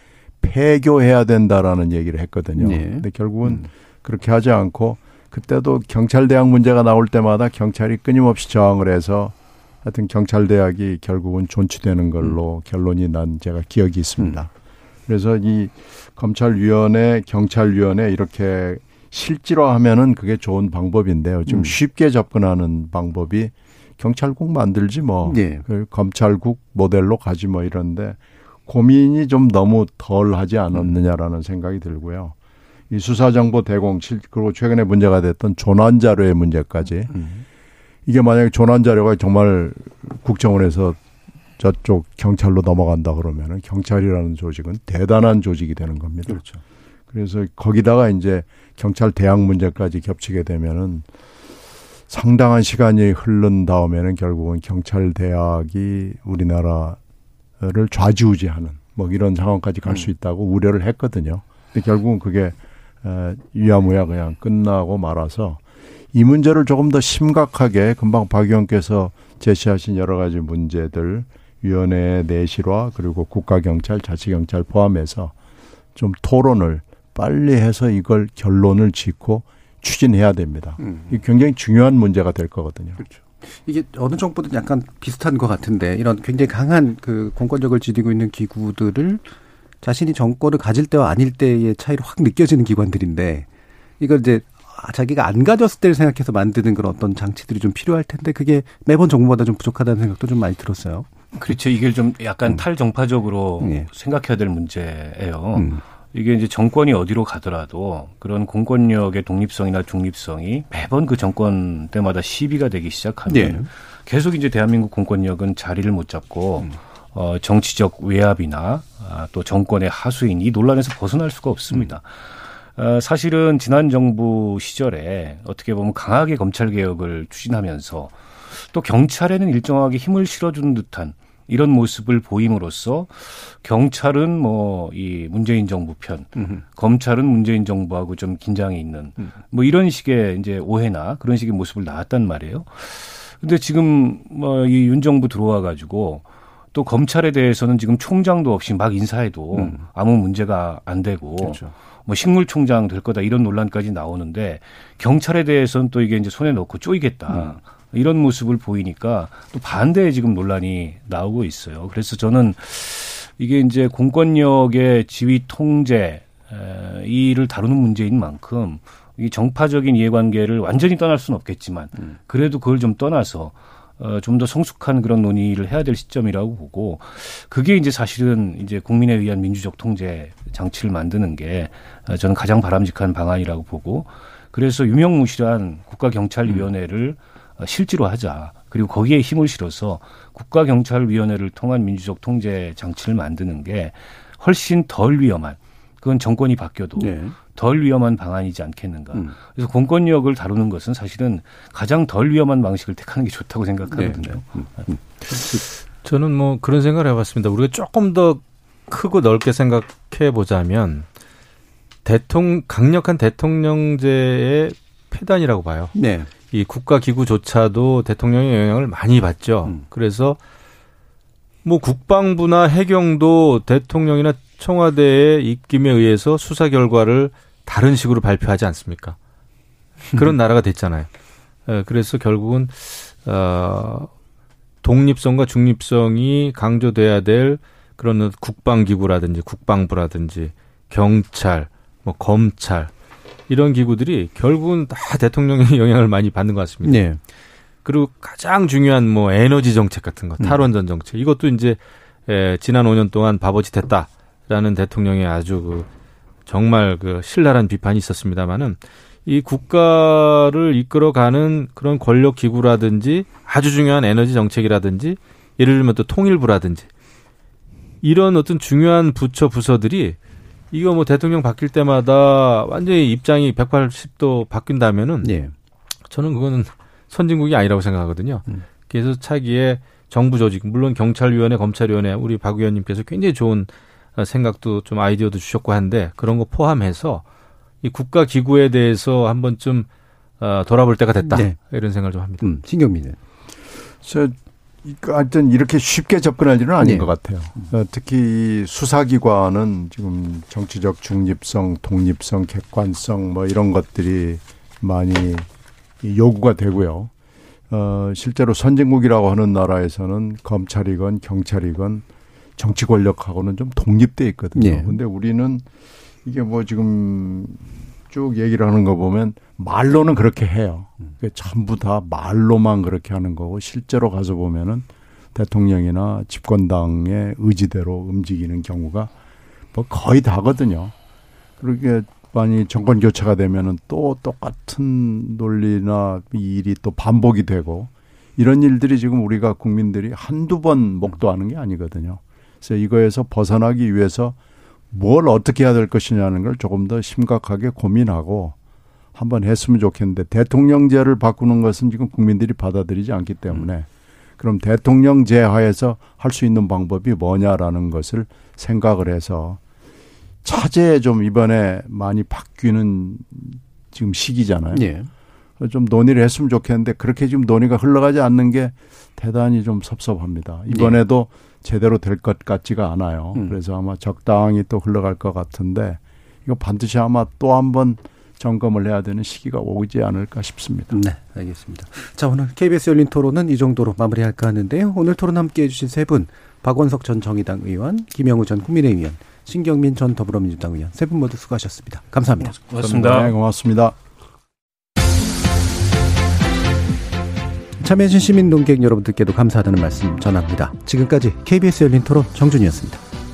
폐교해야 된다라는 얘기를 했거든요. 네. 근데 결국은 음. 그렇게 하지 않고 그때도 경찰대학 문제가 나올 때마다 경찰이 끊임없이 저항을 해서 하여튼 경찰대학이 결국은 존치되는 걸로 음. 결론이 난 제가 기억이 있습니다. 음. 그래서 이 검찰위원회, 경찰위원회 이렇게 실질화하면은 그게 좋은 방법인데요. 좀 음. 쉽게 접근하는 방법이 경찰국 만들지 뭐 네. 그 검찰국 모델로 가지 뭐 이런데 고민이 좀 너무 덜 하지 않았느냐라는 생각이 들고요. 이 수사정보 대공 그리고 최근에 문제가 됐던 조난 자료의 문제까지 음. 이게 만약에 조난 자료가 정말 국정원에서 저쪽 경찰로 넘어간다 그러면은 경찰이라는 조직은 대단한 조직이 되는 겁니다. 그렇죠. 그래서 거기다가 이제 경찰 대학 문제까지 겹치게 되면은 상당한 시간이 흐른 다음에는 결국은 경찰 대학이 우리나라 를 좌지우지하는 뭐 이런 상황까지 갈수 음. 있다고 우려를 했거든요. 근데 결국은 그게 유야무야 그냥 끝나고 말아서 이 문제를 조금 더 심각하게 금방 박 의원께서 제시하신 여러 가지 문제들 위원회 내실화 그리고 국가 경찰, 자치 경찰 포함해서 좀 토론을 빨리 해서 이걸 결론을 짓고 추진해야 됩니다. 음. 이 굉장히 중요한 문제가 될 거거든요. 그렇죠. 이게 어느 정부든 약간 비슷한 것 같은데 이런 굉장히 강한 그 공권력을 지니고 있는 기구들을 자신이 정권을 가질 때와 아닐 때의 차이로 확 느껴지는 기관들인데 이걸 이제 자기가 안 가졌을 때를 생각해서 만드는 그런 어떤 장치들이 좀 필요할 텐데 그게 매번 정부마다 좀 부족하다는 생각도 좀 많이 들었어요. 그렇죠. 이게 좀 약간 음. 탈정파적으로 네. 생각해야 될 문제예요. 음. 이게 이제 정권이 어디로 가더라도 그런 공권력의 독립성이나 중립성이 매번 그 정권 때마다 시비가 되기 시작하면 네. 계속 이제 대한민국 공권력은 자리를 못 잡고 음. 어, 정치적 외압이나 아, 또 정권의 하수인 이 논란에서 벗어날 수가 없습니다. 음. 어, 사실은 지난 정부 시절에 어떻게 보면 강하게 검찰 개혁을 추진하면서 또 경찰에는 일정하게 힘을 실어주는 듯한 이런 모습을 보임으로써 경찰은 뭐 이 문재인 정부 편, 음흠. 검찰은 문재인 정부하고 좀 긴장이 있는 음. 뭐 이런 식의 이제 오해나 그런 식의 모습을 나왔단 말이에요. 근데 지금 뭐 이 윤 정부 들어와 가지고 또 검찰에 대해서는 지금 총장도 없이 막 인사해도 음. 아무 문제가 안 되고 그렇죠. 뭐 식물 총장 될 거다 이런 논란까지 나오는데 경찰에 대해서는 또 이게 이제 손에 넣고 쪼이겠다. 음. 이런 모습을 보이니까 또 반대의 지금 논란이 나오고 있어요. 그래서 저는 이게 이제 공권력의 지휘 통제 이를 다루는 문제인 만큼 이 정파적인 이해관계를 완전히 떠날 수는 없겠지만 음. 그래도 그걸 좀 떠나서 어, 좀 더 성숙한 그런 논의를 해야 될 시점이라고 보고 그게 이제 사실은 이제 국민에 의한 민주적 통제 장치를 만드는 게 어, 저는 가장 바람직한 방안이라고 보고 그래서 유명무실한 국가경찰위원회를 어, 실제로 하자. 그리고 거기에 힘을 실어서 국가경찰위원회를 통한 민주적 통제 장치를 만드는 게 훨씬 덜 위험한 그건 정권이 바뀌어도 네. 덜 위험한 방안이지 않겠는가. 음. 그래서 공권력을 다루는 것은 사실은 가장 덜 위험한 방식을 택하는 게 좋다고 생각하거든요. 네. 음. 음. 저는 뭐 그런 생각을 해봤습니다. 우리가 조금 더 크고 넓게 생각해 보자면 대통령 강력한 대통령제의 폐단이라고 봐요. 네. 이 국가 기구조차도 대통령의 영향을 많이 받죠. 음. 그래서 뭐 국방부나 해경도 대통령이나 청와대의 입김에 의해서 수사 결과를 다른 식으로 발표하지 않습니까? 그런 나라가 됐잖아요. 예, 그래서 결국은 어 독립성과 중립성이 강조돼야 될 그런 국방기구라든지 국방부라든지 경찰, 뭐 검찰 이런 기구들이 결국은 다 대통령의 영향을 많이 받는 것 같습니다. 네. 그리고 가장 중요한 뭐 에너지 정책 같은 거, 음. 탈원전 정책 이것도 이제 에, 지난 5년 동안 바보짓 했다라는 대통령의 아주 그 정말 그 신랄한 비판이 있었습니다만은 이 국가를 이끌어가는 그런 권력 기구라든지 아주 중요한 에너지 정책이라든지 예를 들면 또 통일부라든지 이런 어떤 중요한 부처 부서들이 이거 뭐 대통령 바뀔 때마다 완전히 입장이 180도 바뀐다면은 예. 저는 그거는 선진국이 아니라고 생각하거든요. 음. 그래서 차기에 정부 조직, 물론 경찰위원회, 검찰위원회, 우리 박 의원님께서 굉장히 좋은 생각도 좀 아이디어도 주셨고 한데 그런 거 포함해서 이 국가 기구에 대해서 한 번쯤 어, 돌아볼 때가 됐다 네. 이런 생각을 좀 합니다. 음, 신경민은 저 하여튼 이렇게 쉽게 접근할 일은 아닌 네. 것 같아요. 어, 특히 수사기관은 지금 정치적 중립성, 독립성, 객관성 뭐 이런 것들이 많이 요구가 되고요. 어, 실제로 선진국이라고 하는 나라에서는 검찰이건 경찰이건 정치 권력하고는 좀 독립돼 있거든요. 네. 근데 우리는 이게 뭐 지금 쭉 얘기를 하는 거 보면 말로는 그렇게 해요. 그러니까 전부 다 말로만 그렇게 하는 거고 실제로 가서 보면은 대통령이나 집권당의 의지대로 움직이는 경우가 뭐 거의 다거든요. 그렇게 많이 정권 교체가 되면은 또 똑같은 논리나 일이 또 반복이 되고 이런 일들이 지금 우리가 국민들이 한두 번 목도하는 게 아니거든요. 그래서 이거에서 벗어나기 위해서 뭘 어떻게 해야 될 것이냐는 걸 조금 더 심각하게 고민하고 한번 했으면 좋겠는데 대통령제를 바꾸는 것은 지금 국민들이 받아들이지 않기 때문에 그럼 대통령제 하에서 할 수 있는 방법이 뭐냐라는 것을 생각을 해서 차제에 좀 이번에 많이 바뀌는 지금 시기잖아요. 예. 좀 논의를 했으면 좋겠는데 그렇게 지금 논의가 흘러가지 않는 게 대단히 좀 섭섭합니다. 이번에도 예. 제대로 될 것 같지가 않아요. 음. 그래서 아마 적당히 또 흘러갈 것 같은데 이거 반드시 아마 또 한번 점검을 해야 되는 시기가 오지 않을까 싶습니다. 네, 알겠습니다. 자, 오늘 KBS 열린 토론은 이 정도로 마무리할까 하는데요. 오늘 토론 함께 해주신 세 분, 박원석 전 정의당 의원, 김영우 전 국민의힘 의원, 신경민 전 더불어민주당 의원 세 분 모두 수고하셨습니다. 감사합니다. 고맙습니다. 네, 고맙습니다. 참여해주신 시민 농객 여러분들께도 감사하다는 말씀 전합니다. 지금까지 KBS 열린 토론 정준이었습니다.